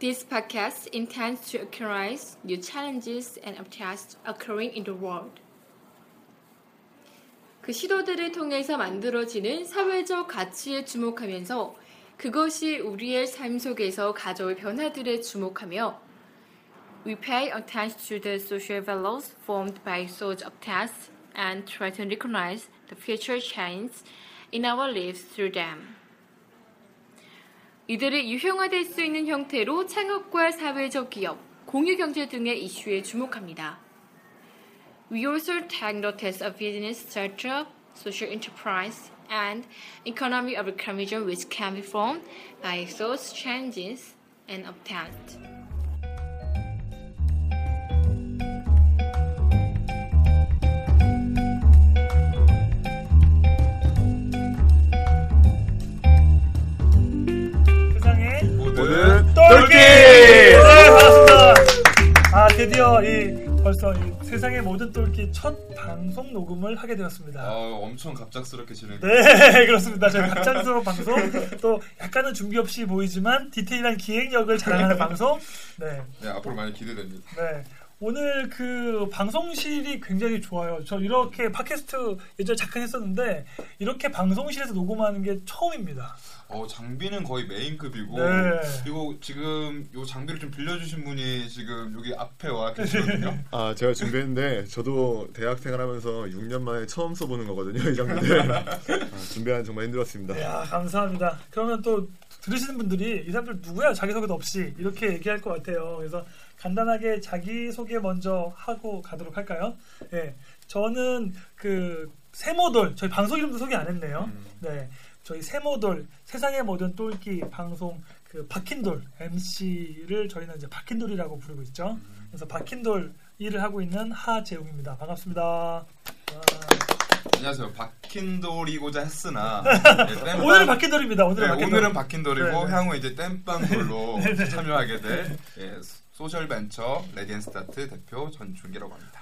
This podcast intends to characterize new challenges and obstacles occurring in the world. 그 시도들을 통해서 만들어지는 사회적 가치에 주목하면서 그것이 우리의 삶 속에서 가져올 변화들에 주목하며 We pay attention to the social values formed by such obstacles and try to recognize the future changes in our lives through them. 이들이 유형화될 수 있는 형태로 창업과 사회적 기업, 공유 경제 등의 이슈에 주목합니다. We also take notice of business startup, social enterprise, and economy of recognition which can be formed by those changes and obtained. 모든 똘끼! 네, 반갑습니다. 아, 드디어 이 벌써 이 세상의 모든 똘끼 첫 방송 녹음을 하게 되었습니다. 아, 엄청 갑작스럽게 진행. 네, 그렇습니다. 저희 갑작스러운 방송, 또 약간은 준비 없이 보이지만 디테일한 기획력을 자랑하는 방송. 네, 네, 앞으로 많이 기대됩니다. 네. 오늘 그 방송실이 굉장히 좋아요. 저 이렇게 팟캐스트 예전에 잠깐 했었는데 이렇게 방송실에서 녹음하는 게 처음입니다. 어, 장비는 거의 메인급이고 네. 그리고 지금 요 장비를 좀 빌려주신 분이 지금 여기 앞에 와 계시거든요. 아 제가 준비했는데 저도 대학생활 하면서 6년 만에 처음 써보는 거거든요 이 장비를 아, 준비하는 정말 힘들었습니다 이야, 감사합니다. 그러면 또 들으시는 분들이 이 사람들 누구야? 자기소개도 없이 이렇게 얘기할 것 같아요. 그래서 간단하게 자기소개 먼저 하고 가도록 할까요? 예. 저는 그 세모돌, 저희 방송 이름도 소개 안 했네요. 네. 저희 세모돌, 세상의 모든 똘끼 방송 그 박힌돌 MC를 저희는 이제 박힌돌이라고 부르고 있죠. 그래서 박힌돌 일을 하고 있는 하재웅입니다. 반갑습니다. 와. 안녕하세요. 박힌돌이고자 했으나 네, 오늘은 박힌돌입니다. 오늘은 네, 박힌돌. 오늘은 박힌돌이고 네, 네. 향후 이제 땜빵돌로 참여하게 될 예, 소셜벤처 레디앤스타트 대표 전준기라고 합니다.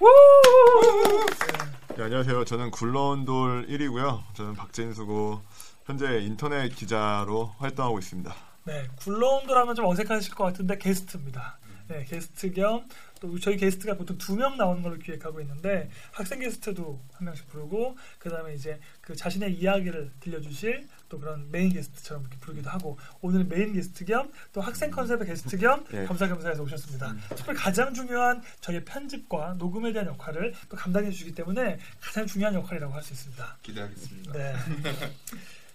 네, 안녕하세요 저는 굴러온 돌 1이고요 저는 박진수고 현재 인터넷 기자로 활동하고 있습니다 네, 굴러온 돌 하면 좀 어색하실 것 같은데 게스트입니다. 네, 게스트 겸 또 저희 게스트가 보통 두 명 나오는 걸로 기획하고 있는데 학생 게스트도 한 명씩 부르고 그 다음에 이제 그 자신의 이야기를 들려주실 또 그런 메인 게스트처럼 이렇게 부르기도 하고 오늘은 메인 게스트 겸 또 학생 컨셉의 게스트 겸 예. 겸사겸사해서 오셨습니다. 특별히 가장 중요한 저희의 편집과 녹음에 대한 역할을 또 감당해 주시기 때문에 가장 중요한 역할이라고 할 수 있습니다. 기대하겠습니다. 네.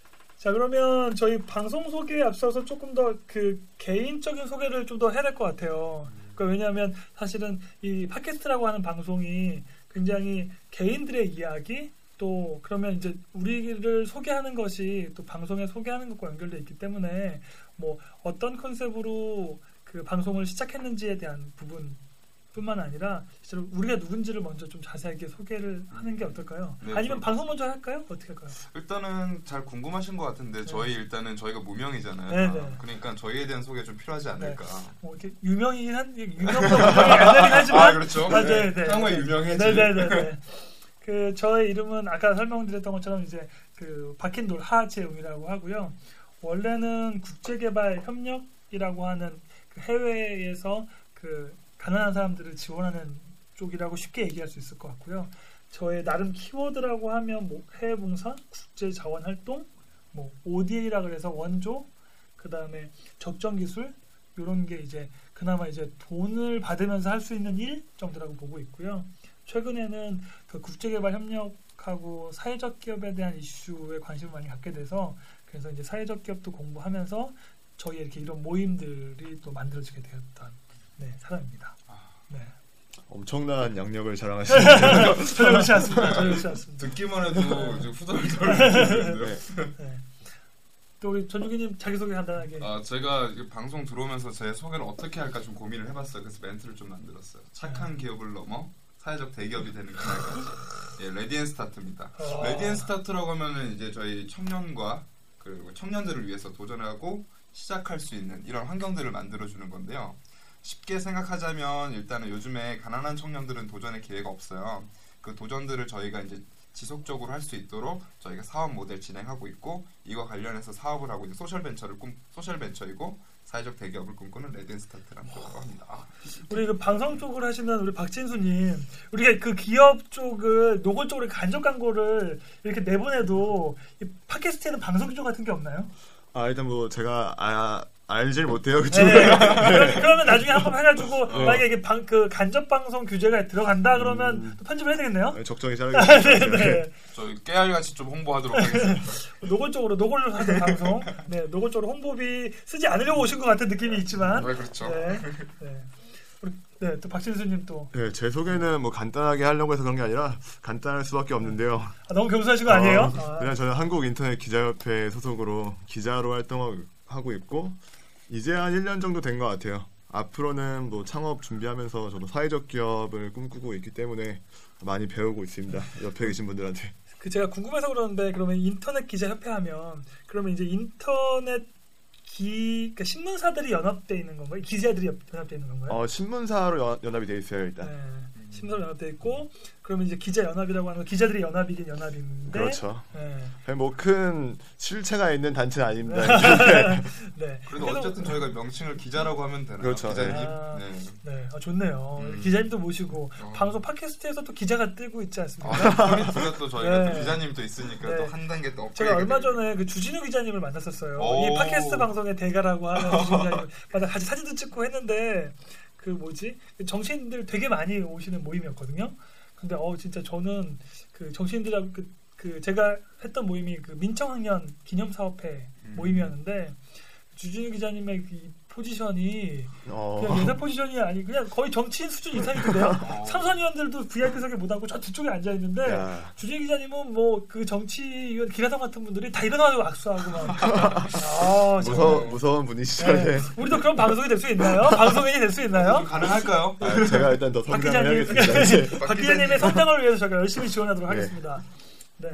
자 그러면 저희 방송 소개에 앞서서 조금 더 그 개인적인 소개를 좀 더 해야 될 것 같아요. 그러니까 왜냐하면 사실은 이 팟캐스트라고 하는 방송이 굉장히 개인들의 이야기 또 그러면 이제 우리를 소개하는 것이 또 방송에 소개하는 것과 연결돼 있기 때문에 뭐 어떤 컨셉으로 그 방송을 시작했는지에 대한 부분. 뿐만 아니라 실제로 우리가 누군지를 먼저 좀 자세하게 소개를 하는 게 어떨까요? 네, 아니면 좀- 방송 먼저 할까요? 어떻게 할까요? 일단은 잘 궁금하신 것 같은데 저희 일단은 저희가 무명이잖아요. 네, 네. 그러니까 저희에 대한 소개 좀 필요하지 않을까. 뭐 이렇게 유명이긴 한 유명도 안 되긴 하지만 아 그렇죠. 아, 네. 네, 네. 향후에 네. 유명해질. 네네네. 그 저의 이름은 아까 설명드렸던 것처럼 이제 그 박힌돌 하재웅이라고 하고요. 원래는 국제개발 협력이라고 하는 그 해외에서 그 가난한 사람들을 지원하는 쪽이라고 쉽게 얘기할 수 있을 것 같고요. 저의 나름 키워드라고 하면 뭐 해외 봉사, 국제 자원 활동, 뭐 ODA라 그래서 원조, 그 다음에 적정 기술 이런 게 이제 그나마 이제 돈을 받으면서 할 수 있는 일 정도라고 보고 있고요. 최근에는 그 국제개발 협력 쪽하고 사회적 기업에 대한 이슈에 관심을 많이 갖게 돼서 그래서 이제 사회적 기업도 공부하면서 저희 이렇게 이런 모임들이 또 만들어지게 되었던 네, 사람입니다. 네. 엄청난 양력을 자랑하시는데 전혀 그렇지 않습니다. 전혀 그렇지 않습니다. 듣기만 해도 이제 후덜덜. 네. 또 우리 전준기님 자기소개 간단하게. 아 제가 이 방송 들어오면서 제 소개를 어떻게 할까 좀 고민을 해봤어요. 그래서 멘트를 좀 만들었어요. 착한 기업을 넘어 사회적 대기업이 되는 그날까지. 예, 레디앤 스타트입니다. 어. 레디앤 스타트라고 하면은 이제 저희 청년과 그리고 청년들을 위해서 도전하고 시작할 수 있는 이런 환경들을 만들어주는 건데요. 쉽게 생각하자면 일단은 요즘에 가난한 청년들은 도전의 기회가 없어요. 그 도전들을 저희가 이제 지속적으로 할 수 있도록 저희가 사업 모델 진행하고 있고 이거 관련해서 사업을 하고 있는 social 벤처를 꿈 social 벤처이고 사회적 대기업을 꿈꾸는 스타트라는 쪽으로 합니다. 아, 우리 그 방송 쪽을 하시는 우리 박진수님, 우리가 그 기업 쪽을 노골적으로 간접 광고를 이렇게 내보내도 이 팟캐스트에는 방송 쪽 같은 게 없나요? 아 일단 뭐 제가 아, 알질 못해요 그쪽 네. 그러- 그러면 나중에 한번 해가지고 만약에 이게 방, 그 간접 방송 규제가 들어간다 그러면 또 편집을 해야 되겠네요. 적정히 자르겠습니다. 네. 저희 깨알같이 좀 홍보하도록 하겠습니다. 노골적으로 노골로 하는 방송, 네 노골적으로 홍보비 쓰지 않으려고 오신 것 같은 느낌이 있지만, 네, 그렇죠. 네, 네. 네, 또 박진수님 또 네, 제 소개는 뭐 간단하게 하려고 해서 그런 게 아니라 간단할 수밖에 없는데요. 아, 너무 겸손하신 거 아니에요? 어, 아, 그냥 저는 한국 인터넷 기자협회 소속으로 기자로 활동하고 있고 이제 한 1년 정도 된 것 같아요. 앞으로는 뭐 창업 준비하면서 저도 사회적 기업을 꿈꾸고 있기 때문에 많이 배우고 있습니다. 옆에 계신 분들한테. 그 제가 궁금해서 그러는데 그러면 인터넷 기자 협회 하면 그러면 이제 인터넷 기 그러니까 신문사들이 연합돼 있는 건가요? 기자들이 옆- 연합돼 있는 건가요? 어, 신문사로 연, 연합이 돼 있어요 일단. 네. 신문사 연합돼 있고 그러면 이제 기자 연합이라고 하는 건 기자들이 연합이긴 연합인데 그렇죠. 네. 뭐큰 실체가 있는 단체는 아닙니다. 네. 그래도 어쨌든 저희가 명칭을 기자라고 하면 되나요? 그렇죠. 기자님. 아. 네. 네, 아, 좋네요. 음. 기자님도 모시고 어. 방송 팟캐스트에서 또 기자가 뜨고 있지 않습니까? 아, 우리가 또 저희가 네. 또 기자님이 또 있으니까 네. 또한 단계 또. 제가 얼마 전에 그 주진우 기자님을 만났었어요. 오. 이 팟캐스트 방송의 대가라고 하는 주진우 기자님 맞아 같이 사진도 찍고 했는데 그 뭐지 정치인들 되게 많이 오시는 모임이었거든요. 근데 어 진짜 저는 그 정치인들하고 그, 그 제가 했던 모임이 그 민청학년 기념사업회 음. 모임이었는데 주진우 기자님의 이 포지션이 어, 그냥 예사 포지션이 아니 그냥 거의 정치인 수준 이상이던데요. 어. 삼선 의원들도 VIP석에 못 앉고 저 뒤쪽에 앉아 있는데 야, 주진 기자님은 뭐 그 정치위원 기라성 같은 분들이 다 일어나가지고 악수하고 막. 아, 무서. 무서운 분이시죠. 네. 네. 우리도 그런 방송이 될 수 있나요? 방송인이 될수좀 있나요? 가능할까요? 아, 제가 일단 더박 성장을 기자님, 해야겠습니다. 이제. 박 기자님의 성장을 위해서 저희가 열심히 지원하도록 네. 하겠습니다. 네.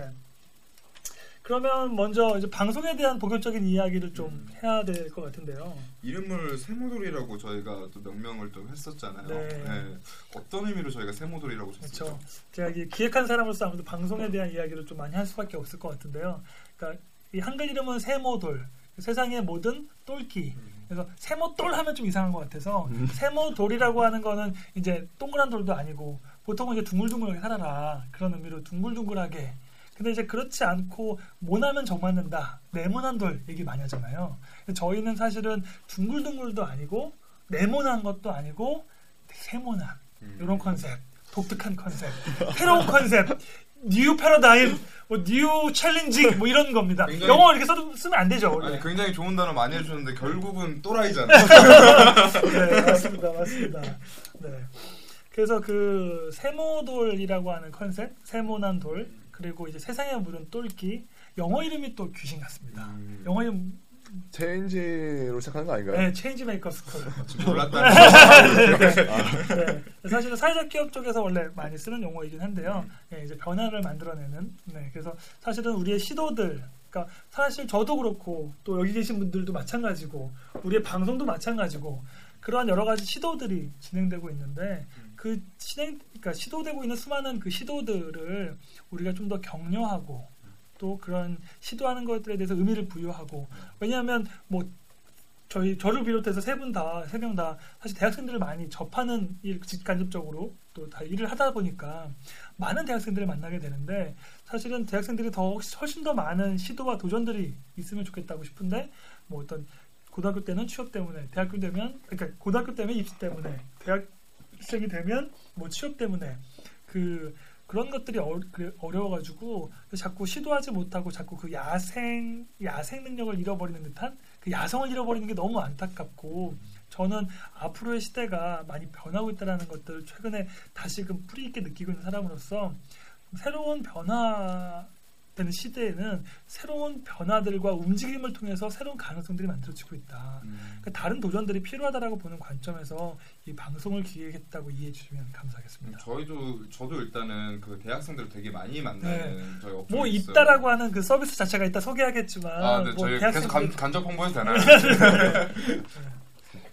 그러면 먼저 이제 방송에 대한 본격적인 이야기를 좀 해야 될 것 같은데요. 이름을 세모돌이라고 저희가 또 명명을 좀 했었잖아요. 네. 어떤 의미로 저희가 세모돌이라고 그렇죠. 쳤었죠? 제가 이 기획한 사람으로서 아무래도 방송에 대한 이야기를 좀 많이 할 수밖에 없을 것 같은데요. 그러니까 이 한글 이름은 세모돌, 세상의 모든 똘끼. 그래서 세모돌 하면 좀 이상한 것 같아서 세모돌이라고 하는 거는 이제 동그란 돌도 아니고 보통은 이제 둥글둥글하게 살아라 그런 의미로 둥글둥글하게. 근데 이제 그렇지 않고 모나면 정 맞는다 네모난 돌 얘기 많이 하잖아요. 저희는 사실은 둥글둥글도 아니고 네모난 것도 아니고 세모난 음. 이런 컨셉, 독특한 컨셉, 새로운 컨셉, new paradigm, 뭐 new challenging 뭐 이런 겁니다. 영어 이렇게 써, 쓰면 안 되죠. 아니 굉장히 좋은 단어 많이 해주셨는데 결국은 또라이잖아요. 네, 맞습니다, 맞습니다. 네. 그래서 그 세모돌이라고 하는 컨셉, 세모난 돌, 그리고 이제 세상에 모든 똘끼, 영어 이름이 또 귀신 같습니다. 음. 영어 이름, change로 시작하는 거 아닌가요? 네, change maker school. 몰랐다는 네. 사실은 사회적 기업 쪽에서 원래 많이 쓰는 용어이긴 한데요. 예, 이제 변화를 만들어내는. 네, 그래서 사실은 우리의 시도들, 그러니까 사실 저도 그렇고 또 여기 계신 분들도 마찬가지고 우리의 방송도 마찬가지고 그러한 여러 가지 시도들이 진행되고 있는데 그 진행, 그러니까 시도되고 있는 수많은 그 시도들을 우리가 좀 더 격려하고 또 그런 시도하는 것들에 대해서 의미를 부여하고 왜냐하면 뭐 저희 저를 비롯해서 세 분 다 세 명 다 사실 대학생들을 많이 접하는 일 직간접적으로 또 다 일을 하다 보니까 많은 대학생들을 만나게 되는데 사실은 대학생들이 더 훨씬 더 많은 시도와 도전들이 있으면 좋겠다고 싶은데 뭐 어떤 고등학교 때는 취업 때문에 대학교 되면 그러니까 고등학교 때문에 입시 때문에 대학 생이 되면 뭐 취업 때문에 그 그런 것들이 어, 그 어려워가지고 자꾸 시도하지 못하고 자꾸 그 야생 야생 능력을 잃어버리는 듯한 그 야성을 잃어버리는 게 너무 안타깝고 저는 앞으로의 시대가 많이 변하고 있다는 것들을 최근에 다시금 뿌리 있게 느끼고 있는 사람으로서 새로운 변화 되는 시대에는 새로운 변화들과 움직임을 통해서 새로운 가능성들이 만들어지고 있다. 음. 그러니까 다른 도전들이 필요하다라고 보는 관점에서 이 방송을 기획했다고 이해해 주시면 감사하겠습니다. 저희도 저도 일단은 그 대학생들을 되게 많이 만나는 저희 업종이 뭐 있어요. 있다라고 하는 그 서비스 자체가 있다 소개하겠지만 아, 네, 뭐 저희 계속 간, 간접 홍보해도 되나요?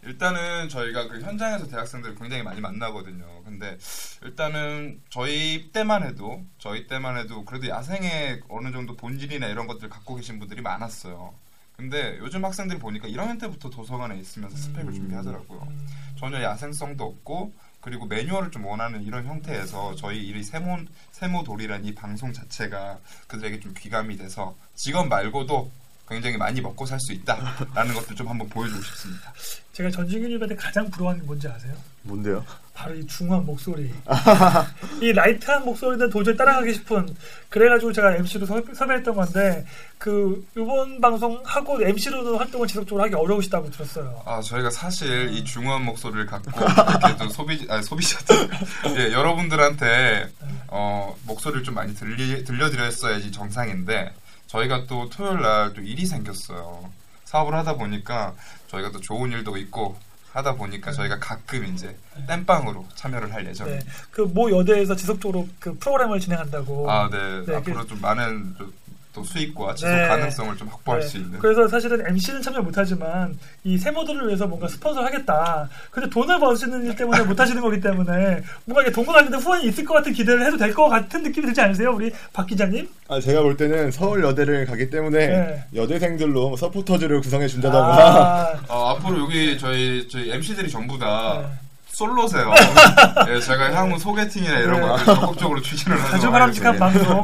일단은 저희가 그 현장에서 대학생들을 굉장히 많이 만나거든요. 근데 일단은 저희 때만 해도 저희 때만 해도 그래도 야생의 어느 정도 본질이나 이런 것들 갖고 계신 분들이 많았어요. 근데 요즘 학생들이 보니까 1학년 때부터 도서관에 있으면서 스펙을 음. 준비하더라고요. 음, 전혀 야생성도 없고 그리고 매뉴얼을 좀 원하는 이런 형태에서 저희 이 세모 세모돌이란 이 방송 자체가 그들에게 좀 귀감이 돼서 직업 말고도 굉장히 많이 먹고 살 수 있다라는 것들 좀 한번 보여주고 싶습니다. 제가 전중기 님한테 가장 부러워하는 게 뭔지 아세요? 뭔데요? 바로 이 중후한 목소리. 이 light한 목소리는 도저히 따라가기 싶은. 그래가지고 제가 MC로 섭외했던 건데 그 이번 방송 하고 MC로도 활동을 지속적으로 하기 어려우시다고 들었어요. 아 저희가 사실 이 중후한 목소리를 갖고 이렇게 좀 소비 아 소비자들 예, 여러분들한테 어, 목소리를 좀 많이 들리 들려드렸어야지 정상인데 저희가 또 토요일 날 또 일이 생겼어요. 사업을 하다 보니까 저희가 또 좋은 일도 있고 하다 보니까 저희가 가끔 이제 땜빵으로 참여를 할 네. 예정입니다. 그모 여대에서 지속적으로 그 프로그램을 진행한다고. 아, 네. 네, 앞으로 좀 많은 또, 또 수익과 지속 네. 가능성을 좀 확보할 네. 수 있는. 그래서 사실은 MC는 참여 못하지만 이 세모들을 위해서 뭔가 스폰서를 하겠다. 근데 돈을 버시는 일 때문에 못하시는 거기 때문에 뭔가 이게 동거하는데 후원이 있을 것 같은 기대를 해도 될 것 같은 느낌이 들지 않으세요? 우리 박 기자님? 아 제가 볼 때는 서울 여대를 가기 때문에 네. 여대생들로 뭐 서포터즈를 구성해 준다던가 아, 어, 앞으로 여기 저희 저희 MC들이 전부 다 네. 솔로세요. 예, 제가 향후 소개팅이나 이런 네. 것들 적극적으로 추진을 하도록 아주 바람직한. 방송.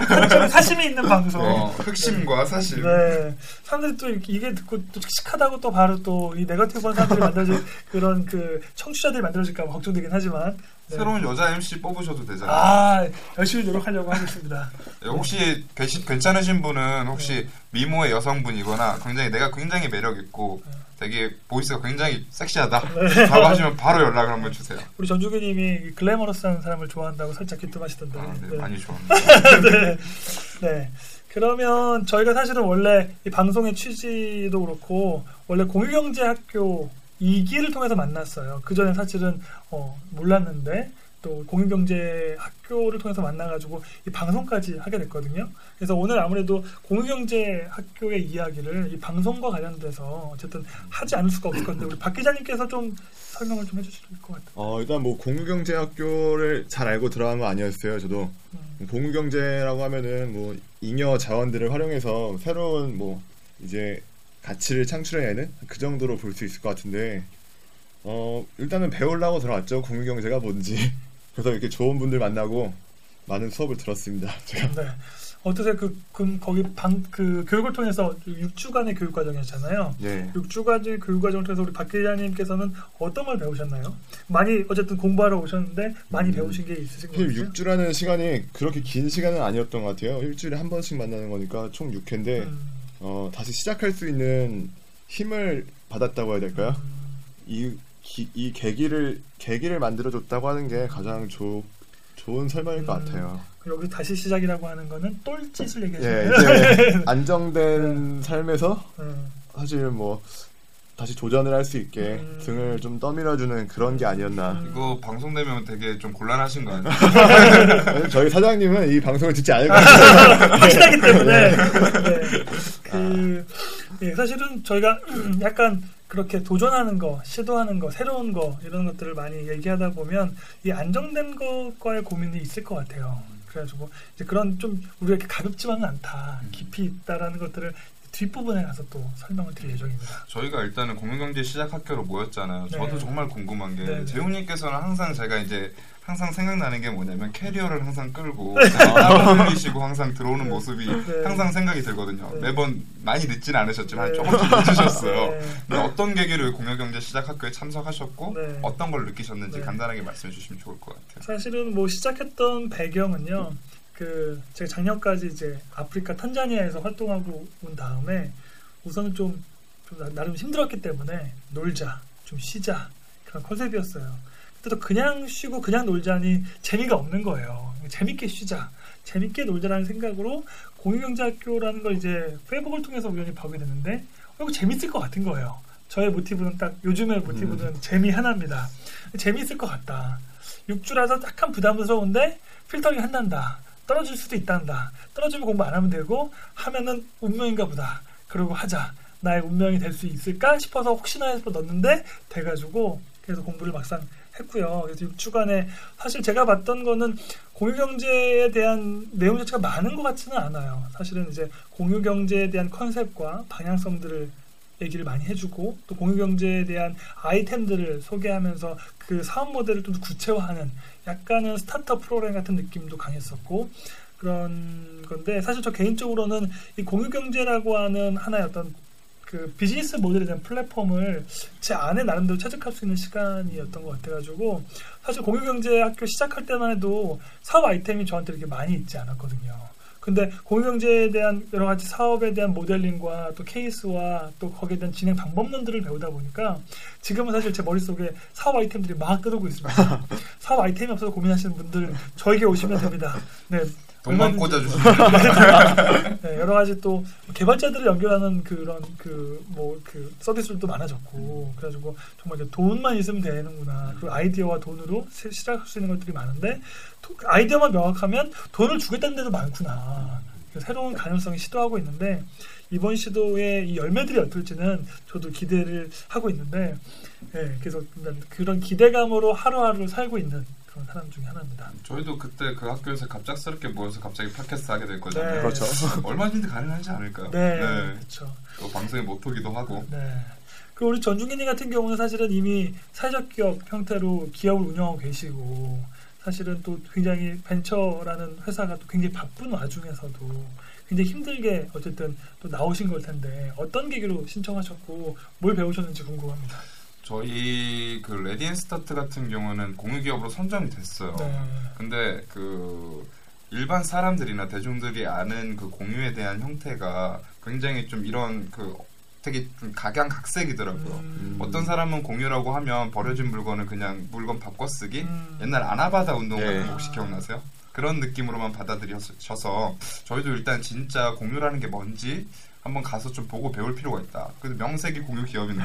사심이 있는 방송. 어, 흑심과 사실. 네. 사람들이 또 이게 듣고 또 씩씩하다고 또 바로 또 이 네거티브 한 사람들이 만들어질 그런 그 청취자들이 만들어질까 봐 걱정되긴 하지만. 네. 새로운 여자 MC 뽑으셔도 되잖아요. 아, 열심히 노력하려고 하겠습니다. 예, 혹시 괜찮으신 분은 네. 혹시 미모의 여성분이거나 굉장히 내가 굉장히 매력 있고 네. 되게 보이스가 굉장히 섹시하다 라고 하시면 바로 연락을 한번 주세요. 우리 전주교님이 글래머러스한 사람을 좋아한다고 살짝 기뜸하시던데. 아, 네, 네. 많이 좋아합니다. 네. 네. 그러면 저희가 사실은 원래 이 방송의 취지도 그렇고 원래 공유경제학교 2기를 통해서 만났어요. 그 전에 사실은 어, 몰랐는데 또 공유경제 학교를 통해서 만나가지고 이 방송까지 하게 됐거든요. 그래서 오늘 아무래도 공유경제 학교의 이야기를 이 방송과 관련돼서 어쨌든 하지 않을 수가 없을 건데 우리 박 기자님께서 좀 설명을 좀 해주실 것 같아요. 어, 일단 뭐 공유경제 학교를 잘 알고 들어간 건 아니었어요. 저도 음, 공유경제라고 하면은 뭐 잉여 자원들을 활용해서 새로운 뭐 이제 가치를 창출해내는 그 정도로 볼 수 있을 것 같은데 어 일단은 배우려고 들어왔죠 공유경제가 뭔지 그래서 이렇게 좋은 분들 만나고 많은 수업을 들었습니다. 제가 네. 어떠세요? 그, 그 거기 방 그 교육을 통해서 6주간의 교육 과정이었잖아요. 예 6주간의 교육 과정을 통해서 우리 박 기자님께서는 어떤 걸 배우셨나요? 많이 어쨌든 공부하러 오셨는데 많이 음. 배우신 게 있으신 거예요? 6주라는 시간이 그렇게 긴 시간은 아니었던 것 같아요. 일주일에 한 번씩 만나는 거니까 총 6회인데 음, 어, 다시 시작할 수 있는 힘을 받았다고 해야 될까요? 음, 이, 기- 이 계기를 계기를 만들어줬다고 하는 게 가장 조, 좋은 설명일 것 음. 같아요. 여기 다시 시작이라고 하는 거는 똘짓을 얘기하시는 예, 거예요. 이제 안정된 삶에서 음, 사실 뭐 다시 도전을 할 수 있게 음. 등을 좀 떠밀어주는 그런 게 아니었나. 음. 이거 방송되면 되게 좀 곤란하신 거 아니에요? 저희 사장님은 이 방송을 듣지 않을 것 같아요. 확실하기 때문에 네. 그 예, 사실은 저희가 약간 그렇게 도전하는 거, 시도하는 거, 새로운 거 이런 것들을 많이 얘기하다 보면 이 안정된 것과의 고민이 있을 것 같아요. 그래가지고 이제 그런 좀 우리가 이렇게 가볍지만은 않다, 깊이 있다라는 것들을 뒷부분에 가서 또 설명을 드릴 예정입니다. 저희가 일단은 공유경제 시작학교로 모였잖아요. 네. 저도 정말 궁금한 게 네, 네. 재훈님께서는 항상 제가 이제 항상 생각나는 게 뭐냐면 캐리어를 항상 끌고 네. 흘리시고 항상 들어오는 네. 모습이 네. 항상 생각이 들거든요. 네. 매번 많이 늦진 않으셨지만 네. 조금씩 늦으셨어요. 네. 근데 어떤 계기로 공유경제 시작학교에 참석하셨고 네. 어떤 걸 느끼셨는지 네. 간단하게 말씀해 주시면 좋을 것 같아요. 사실은 뭐 시작했던 배경은요. 그 제가 작년까지 이제 아프리카 탄자니아에서 활동하고 온 다음에 우선은 좀, 좀 나- 나름 힘들었기 때문에 놀자, 좀 쉬자 그런 컨셉이었어요. 그때도 그냥 쉬고 그냥 놀자니 재미가 없는 거예요. 재밌게 쉬자, 재밌게 놀자라는 생각으로 공유경제학교라는 걸 이제 페이북을 통해서 우연히 보게 됐는데 어, 이거 재밌을 것 같은 거예요. 저의 모티브는 딱 요즘의 모티브는 재미 하나입니다. 재미있을 것 같다. 육주라서 약간 부담스러운데 필터링 한단다. 떨어질 수도 있단다. 떨어지면 공부 안 하면 되고 하면은 운명인가 보다. 그러고 하자. 나의 운명이 될 수 있을까 싶어서 혹시나 해서 넣었는데 돼가지고 그래서 공부를 막상 했고요. 그래서 6주간에 사실 제가 봤던 거는 공유경제에 대한 내용 자체가 많은 것 같지는 않아요. 사실은 이제 공유경제에 대한 컨셉과 방향성들을 얘기를 많이 해주고 또 공유경제에 대한 아이템들을 소개하면서 그 사업 모델을 좀더 구체화하는 약간은 스타트업 프로그램 같은 느낌도 강했었고 그런 건데 사실 저 개인적으로는 이 공유경제라고 하는 하나의 어떤 그 비즈니스 모델에 대한 플랫폼을 제 안에 나름대로 채택할 수 있는 시간이었던 것 같아가지고 사실 공유경제 학교 시작할 때만 해도 사업 아이템이 저한테 이렇게 많이 있지 않았거든요. 근데 공유경제에 대한 여러 가지 사업에 대한 모델링과 또 케이스와 또 거기에 대한 진행 방법론들을 배우다 보니까 지금은 사실 제 머릿속에 사업 아이템들이 막 뜨고 있습니다. 사업 아이템이 없어서 고민하시는 분들 저에게 오시면 됩니다. 네. 돈만 꽂아주시면 네, 여러 가지 또 개발자들을 연결하는 그런 그 뭐 그 서비스들도 많아졌고 그래가지고 정말 이제 돈만 있으면 되는구나. 그리고 아이디어와 돈으로 시- 시작할 수 있는 것들이 많은데 도- 아이디어만 명확하면 돈을 주겠다는 데도 많구나. 새로운 가능성이 시도하고 있는데 이번 시도의 이 열매들이 어떨지는 저도 기대를 하고 있는데 예, 그래서 일단 그런 기대감으로 하루하루 살고 있는 그런 사람 중에 하나입니다. 저희도 그때 그 학교에서 갑작스럽게 모여서 갑자기 팟캐스트 하게 될 거잖아요. 네. 그렇죠. 얼마든지 가능하지 않을까요? 네, 그렇죠. 또 방송의 모토기도 하고 네. 그 우리 전중기님 같은 경우는 사실은 이미 사회적 기업 형태로 기업을 운영하고 계시고 사실은 또 굉장히 벤처라는 회사가 또 굉장히 바쁜 와중에서도 굉장히 힘들게 어쨌든 또 나오신 걸 텐데 어떤 계기로 신청하셨고 뭘 배우셨는지 궁금합니다. 저희 그 Ready and Start 같은 경우는 공유기업으로 선정이 됐어요. 네. 근데 그 일반 사람들이나 대중들이 아는 그 공유에 대한 형태가 굉장히 좀 이런 그 되게 좀 각양각색이더라고요. 음. 어떤 사람은 공유라고 하면 버려진 물건을 그냥 물건 바꿔 쓰기 음. 옛날 아나바다 운동 같은 예. 거 혹시 기억나세요? 그런 느낌으로만 받아들이셔서 저희도 일단 진짜 공유라는 게 뭔지 한번 가서 좀 보고 배울 필요가 있다. 그래서 명색이 공유 기업인데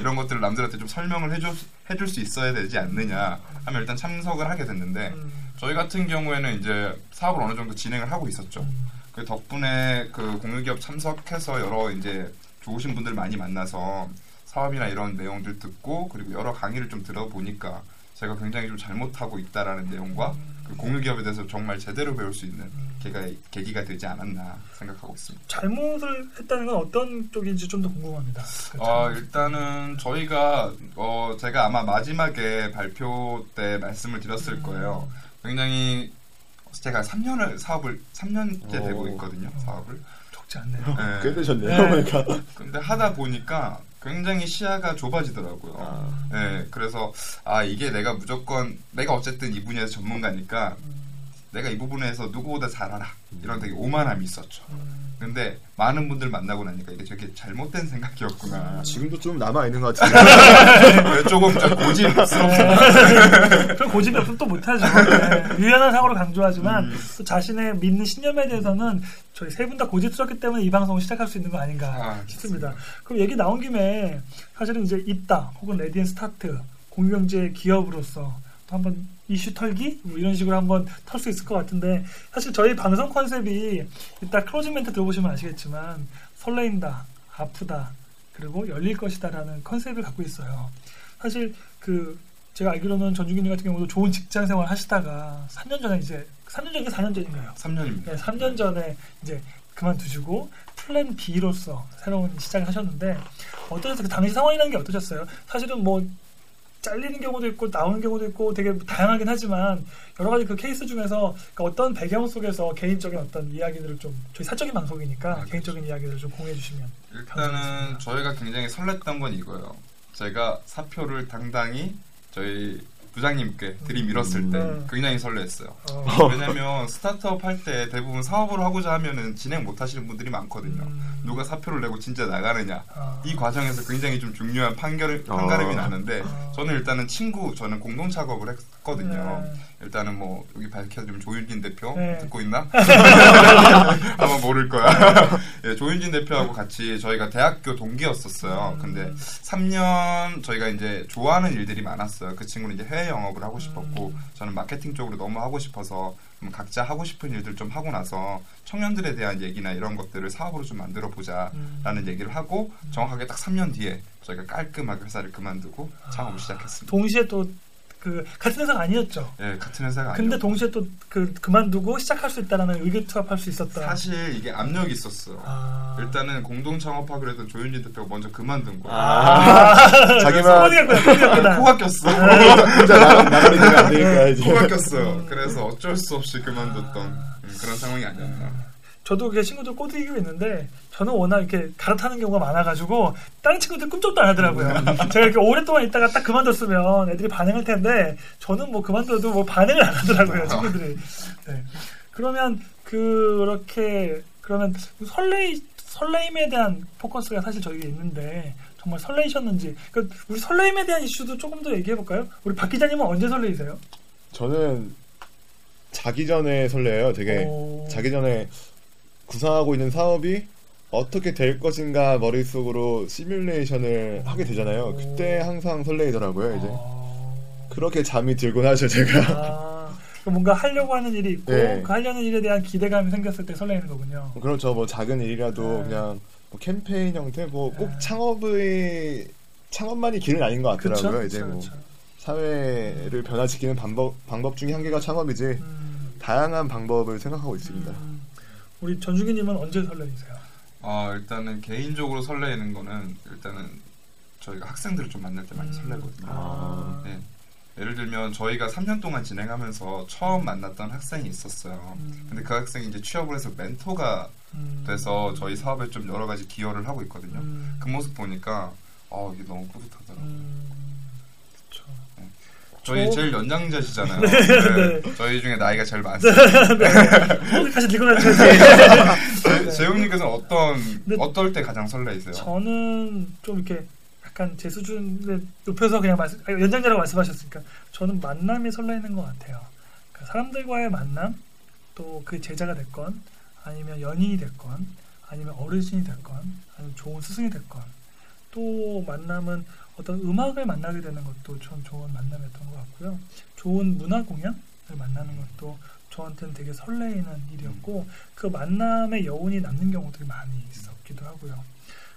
이런 것들을 남들한테 좀 설명을 해줄, 해줄 수 있어야 되지 않느냐 하면 일단 참석을 하게 됐는데 음. 저희 같은 경우에는 이제 사업을 어느 정도 진행을 하고 있었죠. 음. 그 덕분에 그 공유 기업 참석해서 여러 이제 좋으신 분들 많이 만나서 사업이나 이런 내용들 듣고 그리고 여러 강의를 좀 들어보니까 제가 굉장히 좀 잘못하고 있다라는 내용과 그 공유기업에 대해서 정말 제대로 배울 수 있는 계기가, 계기가 되지 않았나 생각하고 있습니다. 잘못을 했다는 건 어떤 쪽인지 좀 더 궁금합니다. 그 어. 일단은 저희가 어, 제가 아마 마지막에 발표 때 말씀을 드렸을 음. 거예요. 굉장히 제가 3년을 사업을 3년째 오. 되고 있거든요. 사업을. 적지 않네요. 네. 꽤 되셨네요. 네. 그러니까. 근데 하다 보니까 굉장히 시야가 좁아지더라고요. 아. 네, 그래서 아 이게 내가 무조건 내가 어쨌든 이 분야에서 전문가니까 내가 이 부분에서 누구보다 잘 알아 이런 되게 오만함이 있었죠. 음. 근데 많은 분들 만나고 나니까 이게 되게 잘못된 생각이었구나. 지금도 좀 남아 있는 것 같은데. 조금 좀 고집스럽습니다. 그런 고집이 없으면 또 못하죠. 네. 유연한 사고를 강조하지만 음. 또 자신의 믿는 신념에 대해서는 저희 세 분 다 고집스럽기 때문에 이 방송을 시작할 수 있는 거 아닌가 아, 싶습니다. 그럼 얘기 나온 김에 사실은 이제 잇다 혹은 Ready and Start 공유경제 기업으로서 또 한번 이슈 털기 뭐 이런 식으로 한번 털 수 있을 것 같은데 사실 저희 방송 컨셉이 이따 closing 멘트 들어보시면 아시겠지만 설레인다 아프다 그리고 열릴 것이다라는 컨셉을 갖고 있어요. 사실 그 제가 알기로는 전중기님 같은 경우도 좋은 직장 생활 하시다가 3년 전에 이제 3년 전인가 4년 전인가요? 3년입니다. 네, 3년 전에 이제 그만두시고 plan B로서 새로운 시작을 하셨는데 어떠셨어요? 그 당시 상황이라는 게 어떠셨어요? 사실은 뭐 잘리는 경우도 있고 나오는 경우도 있고 되게 다양하긴 하지만 여러 가지 그 케이스 중에서 그러니까 어떤 배경 속에서 개인적인 어떤 이야기들을 좀 저희 사적인 방송이니까 아, 개인적인 이야기들을 좀 공유해 주시면 일단은 저희가 굉장히 설렜던 건 이거예요. 제가 사표를 당당히 저희 부장님께 들이밀었을 때 음. 굉장히 설렜어요. 어, 왜냐면 스타트업 할 때 대부분 사업을 하고자 하면은 진행 못 하시는 분들이 많거든요. 음, 누가 사표를 내고 진짜 나가느냐. 아, 이 과정에서 굉장히 좀 중요한 판결, 어. 판가름이 나는데 아. 저는 일단은 친구, 저는 공동 작업을 했거든요. 네. 일단은 뭐 여기 밝혀드리면 조윤진 대표 네. 듣고 있나? 아마 모를 거야. 예, 조윤진 대표하고 같이 저희가 대학교 동기였었어요. 음. 근데 3년 저희가 이제 좋아하는 일들이 많았어요. 그 친구는 이제 해외 영업을 하고 싶었고 음. 저는 마케팅 쪽으로 너무 하고 싶어서 음, 각자 하고 싶은 일들 좀 하고 나서 청년들에 대한 얘기나 이런 것들을 사업으로 좀 만들어 보자라는 음. 얘기를 하고 정확하게 딱 3년 뒤에 저희가 깔끔하게 회사를 그만두고 창업을 시작했습니다. 동시에 또 그 같은 회사가 아니었죠. 예, 같은 회사가 근데 아니고 동시에 또 그 그만두고 시작할 수 있다라는 의기투합할 수 있었다. 사실 이게 압력이 있었어요. 아. 일단은 공동 창업하기로 했던 조윤진 대표가 먼저 그만둔 거야. 아, 자기만. 코가 꼈어. 혼자 나가, 나가면 되면 안 되니까 이제. 코가 꼈어요. 그래서 어쩔 수 없이 그만뒀던 음, 그런 상황이 아니었나. 저도 그 친구들 꼬드기고 있는데 저는 워낙 이렇게 갈아타는 경우가 많아가지고 다른 친구들 꿈쩍도 안 하더라고요. 제가 이렇게 오랫동안 있다가 딱 그만뒀으면 애들이 반응할 텐데 저는 뭐 그만둬도 뭐 반응을 안 하더라고요 친구들이. 네. 그러면 그렇게 그러면 설레 설레임에 대한 포커스가 사실 저에게 있는데 정말 설레이셨는지 그 우리 설레임에 대한 이슈도 조금 더 얘기해 볼까요? 우리 박 기자님은 언제 설레이세요? 저는 자기 전에 설레요. 되게 오. 자기 전에 구상하고 있는 사업이 어떻게 될 것인가 머릿속으로 시뮬레이션을 하게 되잖아요. 그때 항상 설레이더라고요. 이제 어. 그렇게 잠이 들곤 하죠. 제가 아, 그 뭔가 하려고 하는 일이 있고 네. 그 하려는 일에 대한 기대감이 생겼을 때 설레는 거군요. 그렇죠. 뭐 작은 일이라도 네. 그냥 뭐 캠페인 형태 뭐꼭 네. 창업의 창업만이 길은 아닌 것. 같더라고요. 이제 뭐 사회를 변화시키는 방법 방법 중에 한 개가 창업이지 음, 다양한 방법을 생각하고 있습니다. 음. 우리 전주기님은 언제 설레이세요? 어, 일단은 개인적으로 설레는 거는 일단은 저희가 학생들을 좀 만날 때 많이 음. 설레거든요. 아. 네. 예를 들면 저희가 3년 동안 진행하면서 처음 만났던 학생이 있었어요. 음. 근데 그 학생이 이제 취업을 해서 멘토가 음. 돼서 저희 사업에 좀 여러 가지 기여를 하고 있거든요. 음. 그 모습 보니까 어 이게 너무 뿌듯하더라고요. 저희 저- 제일 연장자시잖아요. 네. 네. 저희 중에 나이가 제일 많습니다. 다시 들고 다니셔야지. 재용님께서는 어떤 네. 어떨 때 가장 설레이세요? 저는 좀 이렇게 약간 제 수준을 높여서 그냥 말씀, 연장자라고 말씀하셨으니까 저는 만남이 설레는 것 같아요. 그러니까 사람들과의 만남, 또 그 제자가 됐건, 아니면 연인이 됐건, 아니면 어르신이 됐건, 아니면 좋은 스승이 됐건, 또 만남은 어떤 음악을 만나게 되는 것도 전 좋은 만남이었던 것 같고요. 좋은 문화 공연을 만나는 것도 저한테는 되게 설레이는 일이었고 그 만남의 여운이 남는 경우들이 많이 있었기도 하고요.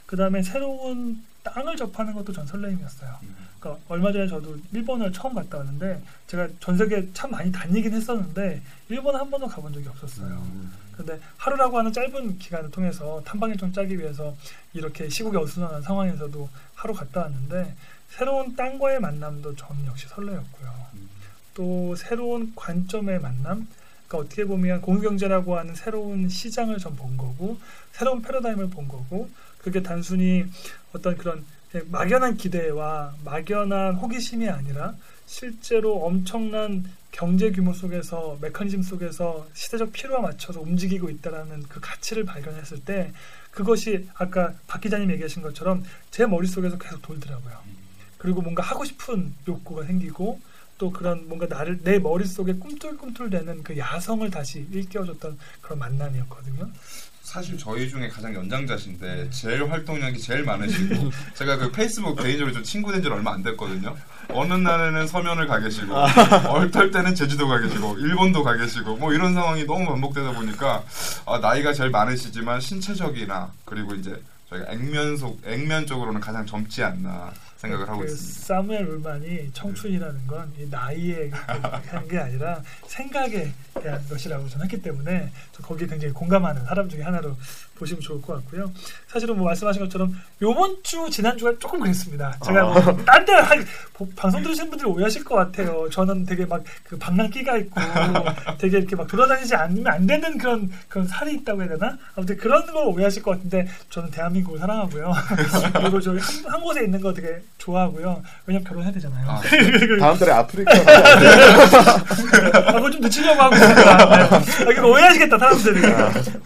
그 다음에 새로운 땅을 접하는 것도 전 설레임이었어요. 음. 그러니까 얼마 전에 저도 일본을 처음 갔다 왔는데 제가 전 세계 참 많이 다니긴 했었는데 일본 한 번도 가본 적이 없었어요. 음. 근데 하루라고 하는 짧은 기간을 통해서 탐방 일정 짜기 위해서 이렇게 시국에 어수선한 상황에서도 하루 갔다 왔는데 새로운 땅과의 만남도 저는 역시 설레였고요. 음. 또 새로운 관점의 만남, 그러니까 어떻게 보면 공유경제라고 하는 새로운 시장을 전본 거고 새로운 패러다임을 본 거고 그게 단순히 어떤 그런 막연한 기대와 막연한 호기심이 아니라 실제로 엄청난 경제 규모 속에서 메커니즘 속에서 시대적 필요와 맞춰서 움직이고 있다라는 그 가치를 발견했을 때 그것이 아까 박 기자님 얘기하신 것처럼 제 머릿속에서 계속 돌더라고요. 그리고 뭔가 하고 싶은 욕구가 생기고 또 그런 뭔가 나를 내 머릿속에 꿈틀꿈틀대는 그 야성을 다시 일깨워줬던 그런 만남이었거든요. 사실 저희 중에 가장 연장자신데 제일 활동량이 제일 많으시고 제가 그 페이스북 개인적으로 좀 친구 된 지 얼마 안 됐거든요. 어느 날에는 서면을 가 계시고 얼떨 때는 제주도 가 계시고 일본도 가 계시고 뭐 이런 상황이 너무 반복되다 보니까 아, 나이가 제일 많으시지만 신체적이나 그리고 이제 저희가 액면 속 액면 쪽으로는 가장 젊지 않나 생각을 하고 그 있습니다. 사무엘 울만이 청춘이라는 건이 나이에 한게 아니라 생각에 대한 것이라고 저는 했기 때문에 저 거기에 굉장히 공감하는 사람 중에 하나로 보시면 좋을 것 같고요. 사실은 뭐 말씀하신 것처럼 요번 주 지난 주가 조금 그랬습니다. 제가 아. 뭐딴데 방송 들으시는 분들이 오해하실 것 같아요. 저는 되게 막 그 방랑 끼가 있고 되게 이렇게 막 돌아다니지 않으면 안 되는 그런 그런 살이 있다고 해야 되나? 아무튼 그런 걸 오해하실 것 같은데 저는 대한민국을 사랑하고요. 그리고 저기 한, 한 곳에 있는 거 되게 좋아하고요. 왜냐면 결혼해야 되잖아요. 아, 다음 달에 아프리카 아, 그걸 좀 늦추려고 하고 있습니다. 네. 아, 이거 오해하시겠다, 사람들이.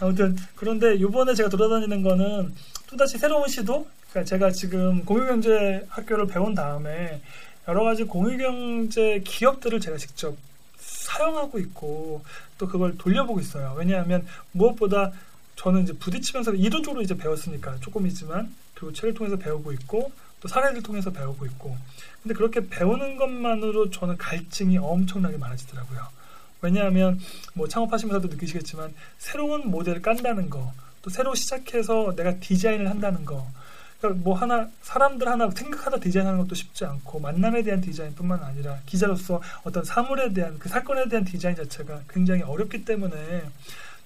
아무튼, 그런데 요번에 제가 돌아다니는 거는 또다시 새로운 시도? 그러니까 제가 지금 공유경제 학교를 배운 다음에 여러 가지 공유경제 기업들을 제가 직접 사용하고 있고 또 그걸 돌려보고 있어요. 왜냐하면 무엇보다 저는 이제 부딪히면서 이론적으로 이제 배웠으니까 조금이지만 그리고 책을 통해서 배우고 있고 또 사례를 통해서 배우고 있고 근데 그렇게 배우는 것만으로 저는 갈증이 엄청나게 많아지더라고요. 왜냐하면 뭐 창업하시면서도 느끼시겠지만 새로운 모델을 깐다는 거, 또 새로 시작해서 내가 디자인을 한다는 거, 그러니까 뭐 하나 사람들 하나 생각하다 디자인하는 것도 쉽지 않고 만남에 대한 디자인뿐만 아니라 기자로서 어떤 사물에 대한 그 사건에 대한 디자인 자체가 굉장히 어렵기 때문에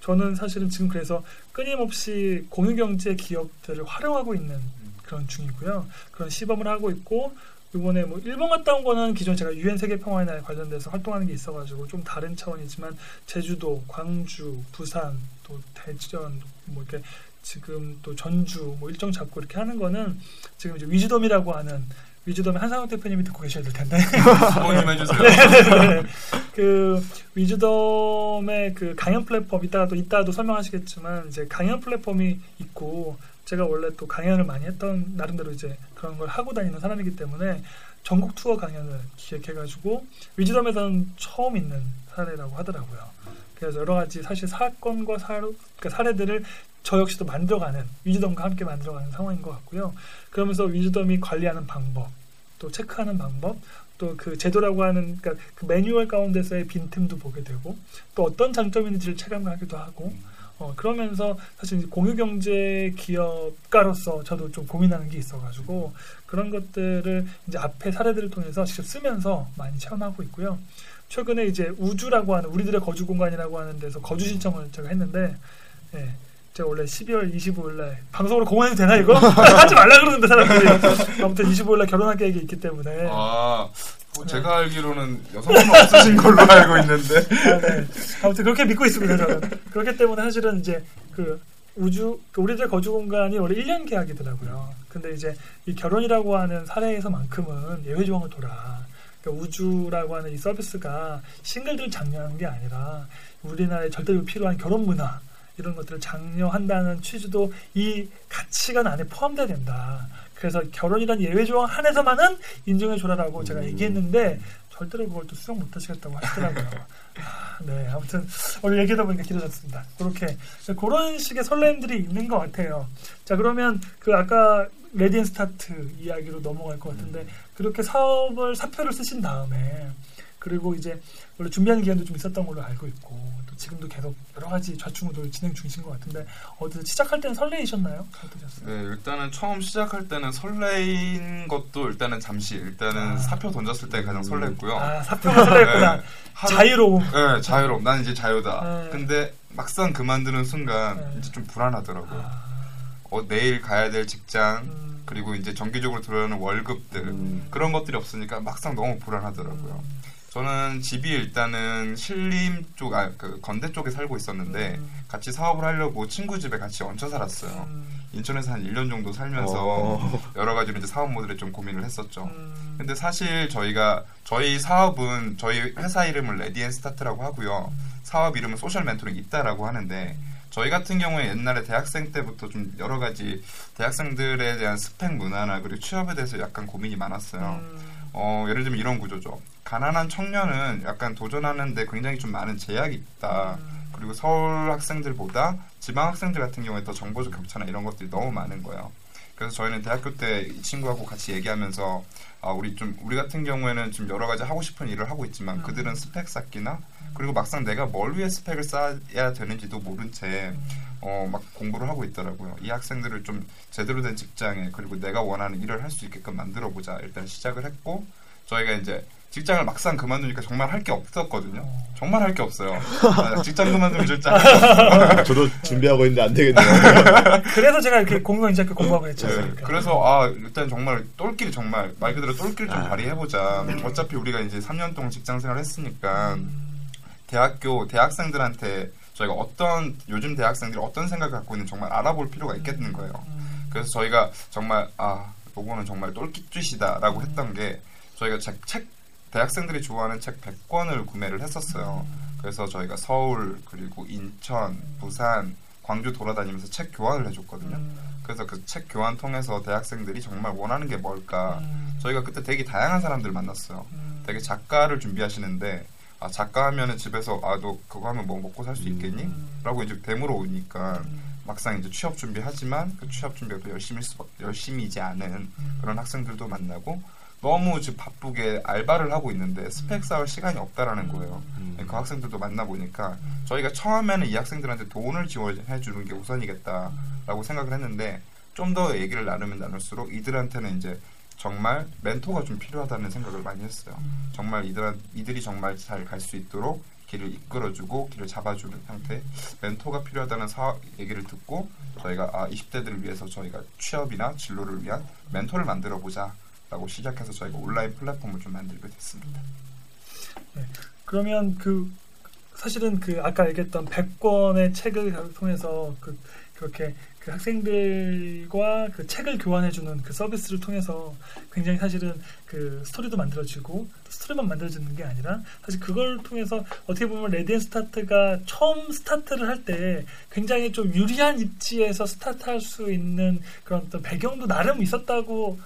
저는 사실은 지금 그래서 끊임없이 공유 경제 기업들을 활용하고 있는 그런 중이고요. 그런 시범을 하고 있고 이번에 뭐 일본 갔다 온 거는 기존 제가 유엔 세계 평화의 날 관련돼서 활동하는 게 있어가지고 좀 다른 차원이지만 제주도, 광주, 부산, 또 대전 뭐 이렇게 지금 또 전주 뭐 일정 잡고 이렇게 하는 거는 지금 이제 위즈덤이라고 하는 위즈덤의 한상욱 대표님이 듣고 계셔야 될 텐데 소개 좀 해주세요. 네. 그 위즈덤의 그 강연 플랫폼 이따가 또 이따도 설명하시겠지만 이제 강연 플랫폼이 있고 제가 원래 또 강연을 많이 했던 나름대로 이제 그런 걸 하고 다니는 사람이기 때문에 전국 투어 강연을 기획해가지고 위즈덤에서는 처음 있는 사례라고 하더라고요. 그래서 여러 가지 사실 사건과 사, 그러니까 사례들을 저 역시도 만들어가는 위즈덤과 함께 만들어가는 상황인 것 같고요. 그러면서 위즈덤이 관리하는 방법, 또 체크하는 방법, 또 그 제도라고 하는 그러니까 그 매뉴얼 가운데서의 빈틈도 보게 되고 또 어떤 장점이 있는지를 체감하기도 하고 어, 그러면서 사실 공유경제 기업가로서 저도 좀 고민하는 게 있어가지고 그런 것들을 이제 앞에 사례들을 통해서 직접 쓰면서 많이 체험하고 있고요. 최근에 이제 우주라고 하는 우리들의 거주 공간이라고 하는 데서 거주 신청을 제가 했는데, 예, 제가 원래 12월 25일 날 방송으로 공연해도 되나 이거? 하지 말라 그러는데 사람들이. 아무튼 25일 날 결혼할 계획이 있기 때문에. 아, 뭐 제가 알기로는 여성분 없으신 걸로 알고 있는데. 아, 네. 아무튼 그렇게 믿고 있습니다, 저는. 그렇기 때문에 사실은 이제 그 우주, 그 우리들 거주 공간이 원래 1년 계약이더라고요. 근데 이제 이 결혼이라고 하는 사례에서만큼은 예외 조항을 둬라. 그러니까 우주라고 하는 이 서비스가 싱글들을 장려하는 게 아니라 우리나라에 절대로 필요한 결혼 문화 이런 것들을 장려한다는 취지도 이 가치관 안에 포함돼야 된다. 그래서 결혼이란 예외 조항 한에서만은 인정해 줘라라고 제가 얘기했는데 절대로 그걸 또 수용 못 하시겠다고 하시더라고요. 아, 네, 아무튼 오늘 얘기하다 보니까 길어졌습니다. 그렇게 그런 식의 설렘들이 있는 것 같아요. 자, 그러면 그 아까 Ready and Start 이야기로 넘어갈 것 같은데 그렇게 사업을 사표를 쓰신 다음에 그리고 이제 원래 준비하는 기간도 좀 있었던 걸로 알고 있고 또 지금도 계속 여러 가지 좌충우돌 진행 중이신 것 같은데 어디서 시작할 때는 설레이셨나요? 어떠셨어요? 네, 일단은 처음 시작할 때는 설레인 것도 일단은 잠시 일단은 아. 사표 던졌을 때 가장 설�했고요. 아 사표가 설레했구나. 네, 자유로움. 네, 자유로움. 난 이제 자유다. 네. 근데 막상 그만두는 순간 네. 이제 좀 불안하더라고요. 아, 어, 내일 가야 될 직장 음, 그리고 이제 정기적으로 들어오는 월급들 음. 그런 것들이 없으니까 막상 너무 불안하더라고요. 음, 저는 집이 일단은 신림 쪽, 아, 그 건대 쪽에 살고 있었는데 음. 같이 사업을 하려고 친구 집에 같이 얹혀 살았어요. 음, 인천에서 한 1년 정도 살면서 어. 여러 가지로 이제 사업 모델에 좀 고민을 했었죠. 음, 근데 사실 저희가 저희 사업은 저희 회사 이름을 Ready and Start라고 하고요. 사업 이름은 소셜 멘토링 잇다라고 하는데 저희 같은 경우에 옛날에 대학생 때부터 좀 여러 가지 대학생들에 대한 스펙 문화나 그리고 취업에 대해서 약간 고민이 많았어요. 음, 어, 예를 들면 이런 구조죠. 가난한 청년은 약간 도전하는데 굉장히 좀 많은 제약이 있다. 음. 그리고 서울 학생들보다 지방 학생들 같은 경우에 더 정보적 격차나 이런 것들이 너무 많은 거예요. 그래서 저희는 대학교 때 이 친구하고 같이 얘기하면서 아 우리 좀 우리 같은 경우에는 좀 여러 가지 하고 싶은 일을 하고 있지만 그들은 스펙 쌓기나 그리고 막상 내가 뭘 위해 스펙을 쌓아야 되는지도 모른 채 어, 막 공부를 하고 있더라고요. 이 학생들을 좀 제대로 된 직장에 그리고 내가 원하는 일을 할 수 있게끔 만들어 보자. 일단 시작을 했고 저희가 이제 직장을 막상 그만두니까 정말 할 게 없었거든요. 정말 할 게 없어요. 아, 직장 그만두면 할게 없어요. 저도 준비하고 있는데 안 되겠네요. 그래서 제가 이렇게 공무원인재학교 공부하고 했죠. 네, 그래서 아 일단 정말 똘끼리 정말 말 그대로 똘끼리 좀 아. 발휘해보자. 어차피 우리가 이제 3년 동안 직장 생활 했으니까 대학교 대학생들한테 저희가 어떤 요즘 대학생들이 어떤 생각을 갖고 있는지 정말 알아볼 필요가 있겠는 거예요. 그래서 저희가 정말 아 요거는 정말 똘끼짓이다라고 했던 게 저희가 책, 책 대학생들이 좋아하는 책 100권을 구매를 했었어요. 그래서 저희가 서울 그리고 인천, 부산, 광주 돌아다니면서 책 교환을 해줬거든요. 그래서 그 책 교환 통해서 대학생들이 정말 원하는 게 뭘까 저희가 그때 되게 다양한 사람들을 만났어요. 되게 작가를 준비하시는데 아 작가 하면은 집에서 아 너 그거 하면 뭐 먹고 살 수 있겠니? 라고 이제 대물어 오니까 막상 이제 취업 준비하지만 그 취업 준비가 또 열심히 수 열심히지 않은 그런 학생들도 만나고 너무 지금 바쁘게 알바를 하고 있는데 스펙 쌓을 시간이 없다라는 거예요. 그 학생들도 만나 보니까 저희가 처음에는 이 학생들한테 돈을 지원해 주는 게 우선이겠다라고 생각을 했는데 좀 더 얘기를 나누면 나눌수록 이들한테는 이제 정말 멘토가 좀 필요하다는 생각을 많이 했어요. 정말 이들 이들이 정말 잘 갈 수 있도록 길을 이끌어주고 길을 잡아주는 형태 멘토가 필요하다는 사 얘기를 듣고 저희가 아 20대들을 위해서 저희가 취업이나 진로를 위한 멘토를 만들어 보자 라고 시작해서 저희가 온라인 플랫폼을 좀 만들게 됐습니다. 그러면 그 사실은 그 아까 얘기했던 100권의 책을 통해서 그 그렇게 그 학생들과 그 책을 교환해주는 그 서비스를 통해서 굉장히 사실은 그 스토리도 만들어지고 스토리만 만들어지는 게 아니라 사실 그걸 통해서 어떻게 보면 Ready and Start가 처음 스타트를 할 때 굉장히 좀 유리한 입지에서 스타트할 수 있는 그런 어떤 배경도 나름 있었다고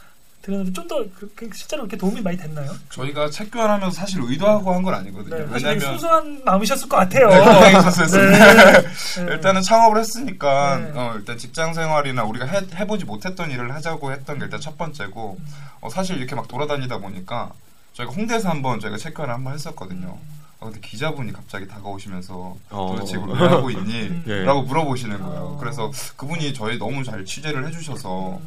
들었는데 좀더 그, 그 실제로 그렇게 도움이 많이 됐나요? 저희가 책 교환하면서 사실 의도하고 한 건 아니거든요. 네, 왜냐하면 순수한 마음이셨을 것 같아요. 네. 네. 네. 일단은 창업을 했으니까 네. 어, 일단 직장 생활이나 우리가 해, 해보지 못했던 일을 하자고 했던 게 일단 첫 번째고 어, 사실 이렇게 막 돌아다니다 보니까 저희가 홍대에서 한번 저희가 체크를 한번 했었거든요. 어, 근데 기자분이 갑자기 다가오시면서 어. 도대체 이걸 왜 하고 있니? 예. 라고 물어보시는 거예요. 어. 그래서 그분이 저희 너무 잘 취재를 해주셔서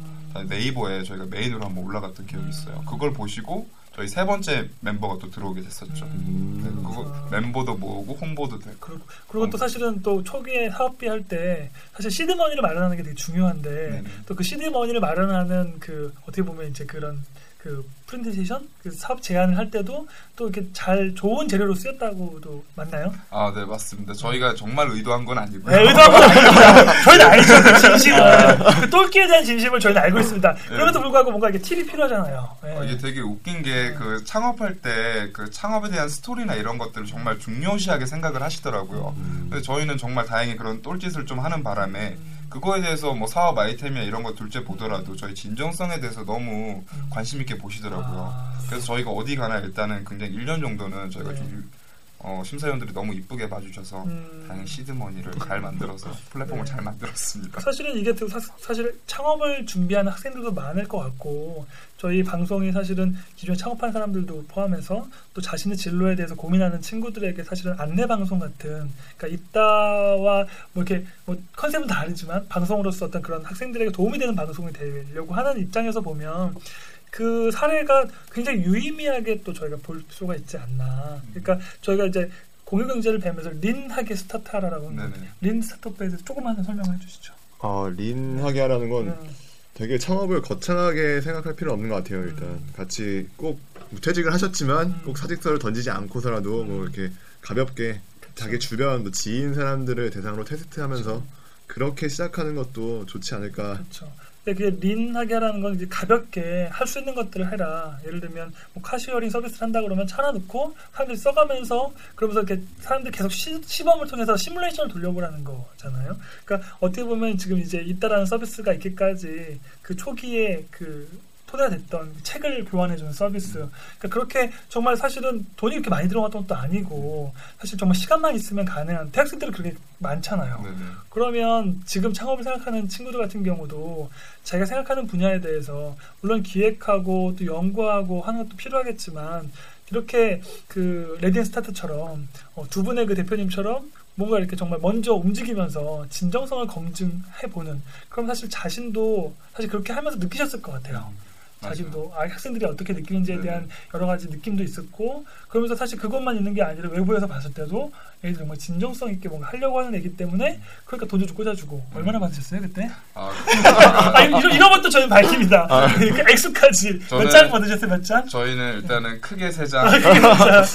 네이버에 저희가 메인으로 한번 올라갔던 기억이 있어요. 그걸 보시고 저희 세 번째 멤버가 또 들어오게 됐었죠. 음. 네, 그거 멤버도 모으고 홍보도 되고 그리고, 그리고 또 사실은 또 초기에 사업비 할 때 사실 시드머니를 마련하는 게 되게 중요한데. 또 그 시드머니를 마련하는 그 어떻게 보면 이제 그런 그 프레젠테이션 그 사업 제안을 할 때도 또 이렇게 잘 좋은 재료로 쓰였다고도 맞나요? 아, 네, 맞습니다. 저희가 정말 의도한 건 아니고요. 네, 의도한 건 아닙니다. 저희는 알죠. 그 진심을. 그 똘끼에 대한 진심을 저희는 알고 있습니다. 그럼에도 불구하고 뭔가 이게 팁이 필요하잖아요. 네. 어, 이게 되게 웃긴 게 그 창업할 때 그 창업에 대한 스토리나 이런 것들을 정말 중요시하게 생각을 하시더라고요. 근데 저희는 정말 다행히 그런 똘짓을 좀 하는 바람에 그거에 대해서 뭐 사업 아이템이나 이런 거 둘째 보더라도 저희 진정성에 대해서 너무 관심 있게 보시더라고요. 아. 그래서 저희가 어디 가나 일단은 굉장히 1년 정도는 저희가 네. 좀 어, 심사위원들이 너무 이쁘게 봐주셔서 음. 다행히 시드머니를 잘 만들어서 플랫폼을 네. 잘 만들었습니다. 사실은 이게 또 사, 사실 창업을 준비하는 학생들도 많을 것 같고 저희 방송이 사실은 기존에 창업한 사람들도 포함해서 또 자신의 진로에 대해서 고민하는 친구들에게 사실은 안내 방송 같은 그러니까 이따와 뭐 이렇게 뭐 컨셉은 다르지만 방송으로서 어떤 그런 학생들에게 도움이 되는 방송이 되려고 하는 입장에서 보면 그 사례가 굉장히 유의미하게 또 저희가 볼 수가 있지 않나. 그러니까 저희가 이제 공유경제를 배우면서 린하게 스타트하라라고 하는 네네. 린 스타트업에 대해서 조금만 설명을 해주시죠. 어, 린하게 하라는 건 음. 되게 창업을 거창하게 생각할 필요 없는 것 같아요. 일단 음. 같이 꼭 퇴직을 하셨지만 음. 꼭 사직서를 던지지 않고서라도 뭐 이렇게 가볍게 자기 주변 뭐 지인 사람들을 대상으로 테스트하면서 그렇게 시작하는 것도 좋지 않을까. 근데 그게 린하게 하라는 건 이제 가볍게 할 수 있는 것들을 해라. 예를 들면 뭐 카시어링 서비스를 한다 그러면 차놔놓고 사람들이 써가면서 그러면서 이렇게 사람들이 계속 시, 시범을 통해서 시뮬레이션을 돌려보라는 거잖아요. 그러니까 어떻게 보면 지금 이제 있다라는 서비스가 있기까지 그 초기에 그 토대가 됐던 책을 교환해주는 서비스. 그러니까 그렇게 정말 사실은 돈이 이렇게 많이 들어갔던 것도 아니고 사실 정말 시간만 있으면 가능한 대학생들은 그렇게 많잖아요. 네네. 그러면 지금 창업을 생각하는 친구들 같은 경우도 자기가 생각하는 분야에 대해서 물론 기획하고 또 연구하고 하는 것도 필요하겠지만 이렇게 그 Ready and Start처럼 어, 두 분의 그 대표님처럼 뭔가 이렇게 정말 먼저 움직이면서 진정성을 검증해 보는 그럼 사실 자신도 사실 그렇게 하면서 느끼셨을 것 같아요. 자기도 아, 학생들이 어떻게 느끼는지에 네. 대한 여러 가지 느낌도 있었고 그러면서 사실 그것만 있는 게 아니라 외부에서 봤을 때도 애들 정말 진정성 있게 뭔가 하려고 하는 애기 때문에 그러니까 돈도 좀 꽂아주고 얼마나 받으셨어요 그때? 아, 아 이런, 이런 것도 저희 밝힙니다. 그러니까 액수까지 몇 장 받으셨어요 몇 장? 저희는 일단은 크게 세 장. 자,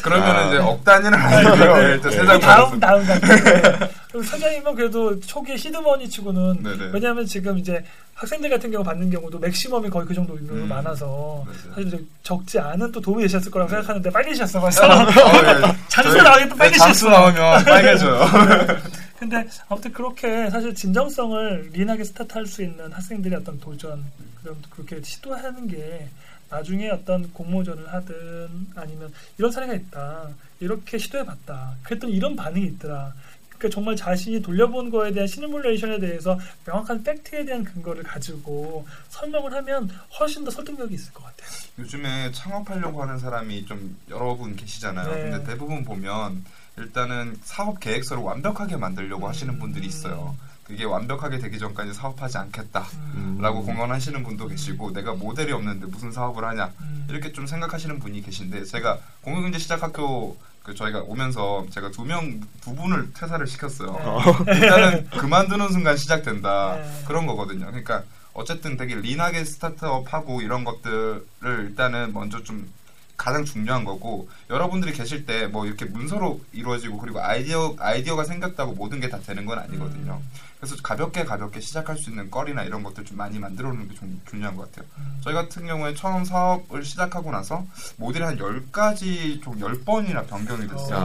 그러면 아. 이제 억 단위는 아니고요. 네. 일단 세장 다음 다음 장. 그리고 사장님은 그래도 초기에 시드머니 치고는 네네. 왜냐하면 지금 이제 학생들 같은 경우 받는 경우도 맥시멈이 거의 그 정도 인구가 음. 많아서 맞아요. 사실 좀 적지 않은 또 도움이 되셨을 거라고 네. 생각하는데 빨개지셨어 어, 벌써 예. 장수 저희- 나오게 또 네, 빨개지셨어 장수 나오면 빨개져요. 근데 아무튼 그렇게 사실 진정성을 리인하게 스타트할 수 있는 학생들의 어떤 도전 그럼 그렇게 시도하는 게 나중에 어떤 공모전을 하든 아니면 이런 사례가 있다 이렇게 시도해봤다 그랬더니 이런 반응이 있더라 그러니까 정말 자신이 돌려본 거에 대한 시뮬레이션에 대해서 명확한 팩트에 대한 근거를 가지고 설명을 하면 훨씬 더 설득력이 있을 것 같아요. 요즘에 창업하려고 하는 사람이 좀 여러 분 계시잖아요. 네. 근데 대부분 보면 일단은 사업 계획서를 완벽하게 만들려고 음. 하시는 분들이 있어요. 그게 완벽하게 되기 전까지 사업하지 않겠다. 음. 라고 공언하시는 분도 계시고 내가 모델이 없는데 무슨 사업을 하냐 음. 이렇게 좀 생각하시는 분이 계신데 제가 공유경제 시작학교 그 저희가 오면서 제가 두 명 두 분을 퇴사를 시켰어요. 일단은 그만두는 순간 시작된다 네. 그런 거거든요. 그러니까 어쨌든 되게 린하게 스타트업하고 이런 것들을 일단은 먼저 좀 가장 중요한 거고 여러분들이 계실 때 뭐 이렇게 문서로 이루어지고 그리고 아이디어 아이디어가 생겼다고 모든 게 다 되는 건 아니거든요. 그래서 가볍게 가볍게 시작할 수 있는 거리나 이런 것들 좀 많이 만들어 놓는 게 좀 중요한 것 같아요. 음. 저희 같은 경우에 처음 사업을 시작하고 나서 모델이 한 10가지 좀 10번이나 변경이 됐어요.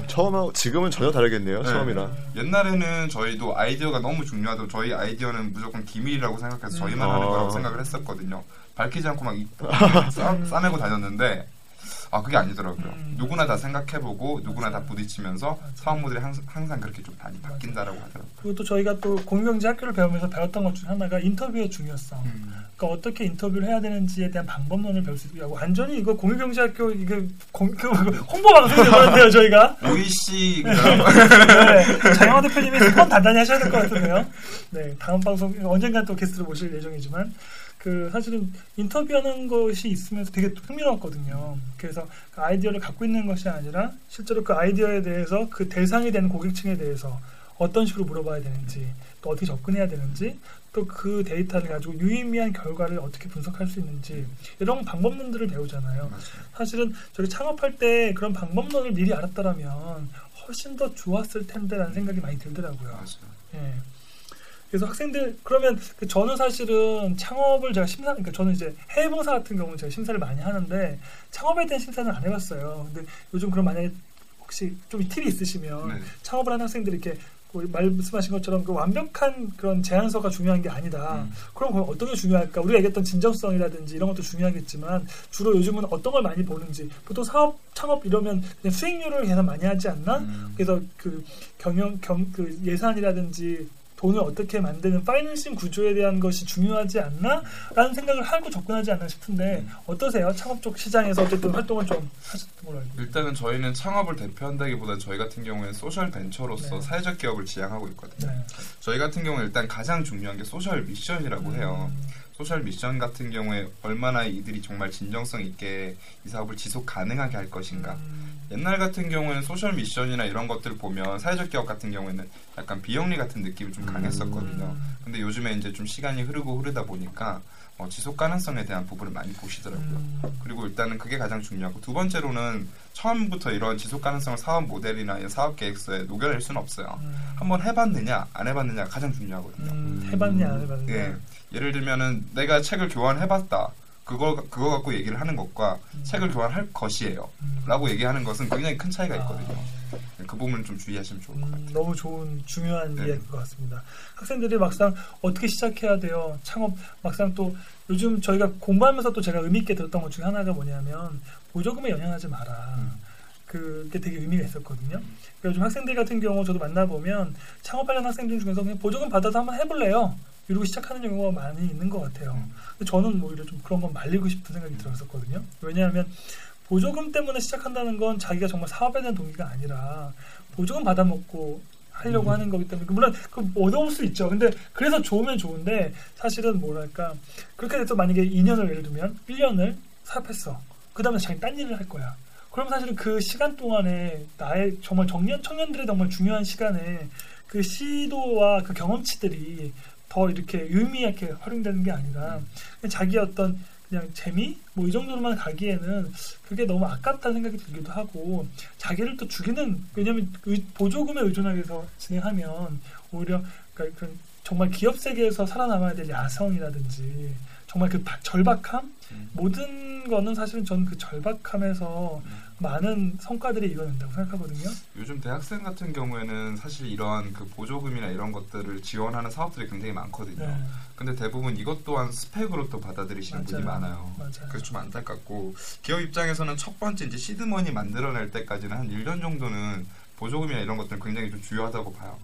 야, 처음하고 지금은 전혀 다르겠네요. 네. 처음이랑. 옛날에는 저희도 아이디어가 너무 중요하고 저희 아이디어는 무조건 기밀이라고 생각해서 저희만 음. 하는 어. 거라고 생각을 했었거든요. 밝히지 않고 막 이- 싸, 싸매고 다녔는데 아 그게 아니더라고요. 음. 누구나 다 생각해보고 누구나 다 부딪히면서 사업 모델이 항상, 항상 그렇게 좀 많이 바뀐다라고 하더라고요. 그리고 또 저희가 또 공유경제 학교를 배우면서 배웠던 것 중에 하나가 인터뷰의 중요성. 음. 그러니까 어떻게 인터뷰를 해야 되는지에 대한 방법론을 배울 수 있고 완전히 이거 공유경제 학교 이게 공, 그, 홍보 방송이 되는데요 저희가 우리 씨 네, 장영화 대표님이 수건 단단히 하셔야 될 것 같은데요. 네 다음 방송 언젠간 또 게스트를 모실 예정이지만 그 사실은 인터뷰하는 것이 있으면서 되게 흥미로웠거든요. 그래서 그 아이디어를 갖고 있는 것이 아니라 실제로 그 아이디어에 대해서 그 대상이 되는 고객층에 대해서 어떤 식으로 물어봐야 되는지 또 어떻게 접근해야 되는지 또 그 데이터를 가지고 유의미한 결과를 어떻게 분석할 수 있는지 이런 방법론들을 배우잖아요. 사실은 저희 창업할 때 그런 방법론을 미리 알았더라면 훨씬 더 좋았을 텐데라는 생각이 많이 들더라고요. 맞아요. 예. 그래서 학생들 그러면 그 저는 사실은 창업을 제가 심사 그러니까 저는 이제 해외 봉사 같은 경우는 제가 심사를 많이 하는데 창업에 대한 심사는 안 해봤어요. 근데 요즘 그럼 만약에 혹시 좀 팁이 있으시면 네. 창업을 하는 학생들이 이렇게 그 말씀하신 것처럼 그 완벽한 그런 제안서가 중요한 게 아니다. 음. 그럼 그럼 어떤 게 중요할까? 우리가 얘기했던 진정성이라든지 이런 것도 중요하겠지만 주로 요즘은 어떤 걸 많이 보는지 보통 사업 창업 이러면 그냥 수익률을 계산 많이 하지 않나? 음. 그래서 그 경영 경 그 예산이라든지 돈을 어떻게 만드는 financing 구조에 대한 것이 중요하지 않나라는 생각을 하고 접근하지 않나 싶은데 음. 어떠세요? 창업 쪽 시장에서 어쨌든 활동을 좀 하셨던 걸로 알고. 일단은 저희는 창업을 대표한다기보다 저희 같은 경우에는 social 벤처로서 네. 사회적 기업을 지향하고 있거든요. 네. 저희 같은 경우는 일단 가장 중요한 게 social mission이라고 해요. 음, social mission 같은 경우에 얼마나 이들이 정말 진정성 있게 이 사업을 지속 가능하게 할 것인가. 음, 옛날 같은 경우에는 social mission이나 이런 것들 보면 사회적 기업 같은 경우에는 약간 비영리 같은 느낌이 좀 강했었거든요. 음. 근데 요즘에 이제 좀 시간이 흐르고 흐르다 보니까 어, 지속 가능성에 대한 부분을 많이 보시더라고요. 음, 그리고 일단은 그게 가장 중요하고 두 번째로는 처음부터 이런 지속 가능성 사업 모델이나 이 사업 계획서에 녹여낼 수는 없어요. 음, 한번 해봤느냐 안 해봤느냐가 가장 중요하거든요. 음, 해봤냐 안 해봤냐. 예. 예를 들면은 내가 책을 교환해봤다. 그거 그거 갖고 얘기를 하는 것과 음. 책을 교환할 것이에요. 음. 라고 얘기하는 것은 굉장히 큰 차이가 있거든요. 아, 그 부분은 좀 주의하시면 좋을 것 같아요. 음, 너무 좋은 중요한 네. 이야기인 것 같습니다. 학생들이 막상 어떻게 시작해야 돼요? 창업 막상 또 요즘 저희가 공부하면서 또 제가 의미 있게 들었던 것 중에 하나가 뭐냐면 보조금에 연연하지 마라. 음. 그게 되게 의미가 있었거든요. 그러니까 요즘 학생들 같은 경우 저도 만나보면 창업하려는 학생들 중에서 그냥 보조금 받아서 한번 해볼래요. 이러고 시작하는 경우가 많이 있는 것 같아요. 음. 저는 뭐 오히려 좀 그런 건 말리고 싶은 생각이 들었었거든요. 왜냐하면 보조금 때문에 시작한다는 건 자기가 정말 사업에 대한 동기가 아니라 보조금 받아먹고 하려고 음. 하는 거기 때문에 물론 그 어려울 수 있죠. 근데 그래서 좋으면 좋은데 사실은 뭐랄까 그렇게 돼서 만약에 2년을 예를 들면 1년을 사업했어. 그 다음에 자기 딴 일을 할 거야. 그럼 사실은 그 시간 동안에 나의 정말 청년 청년들의 정말 중요한 시간에 그 시도와 그 경험치들이 더 이렇게 의미있게 활용되는 게 아니라 그냥 자기 어떤 그냥 재미? 뭐 이 정도로만 가기에는 그게 너무 아깝다는 생각이 들기도 하고 자기를 또 죽이는 왜냐하면 의- 보조금에 의존하게서 진행하면 오히려 그러니까 그런 정말 기업 세계에서 살아남아야 될 야성이라든지 정말 그 바- 절박함 음. 모든 거는 사실은 저는 그 절박함에서 많은 성과들이 이뤄낸다고 생각하거든요. 요즘 대학생 같은 경우에는 사실 이런 그 보조금이나 이런 것들을 지원하는 사업들이 굉장히 많거든요. 네, 근데 대부분 이것 또한 스펙으로 또 받아들이시는 분이 맞아요. 많아요. 맞아요. 그래서 좀 안타깝고 기업 입장에서는 첫 번째 이제 시드머니 만들어낼 때까지는 한 1년 정도는 보조금이나 이런 것들은 굉장히 좀 중요하다고 봐요.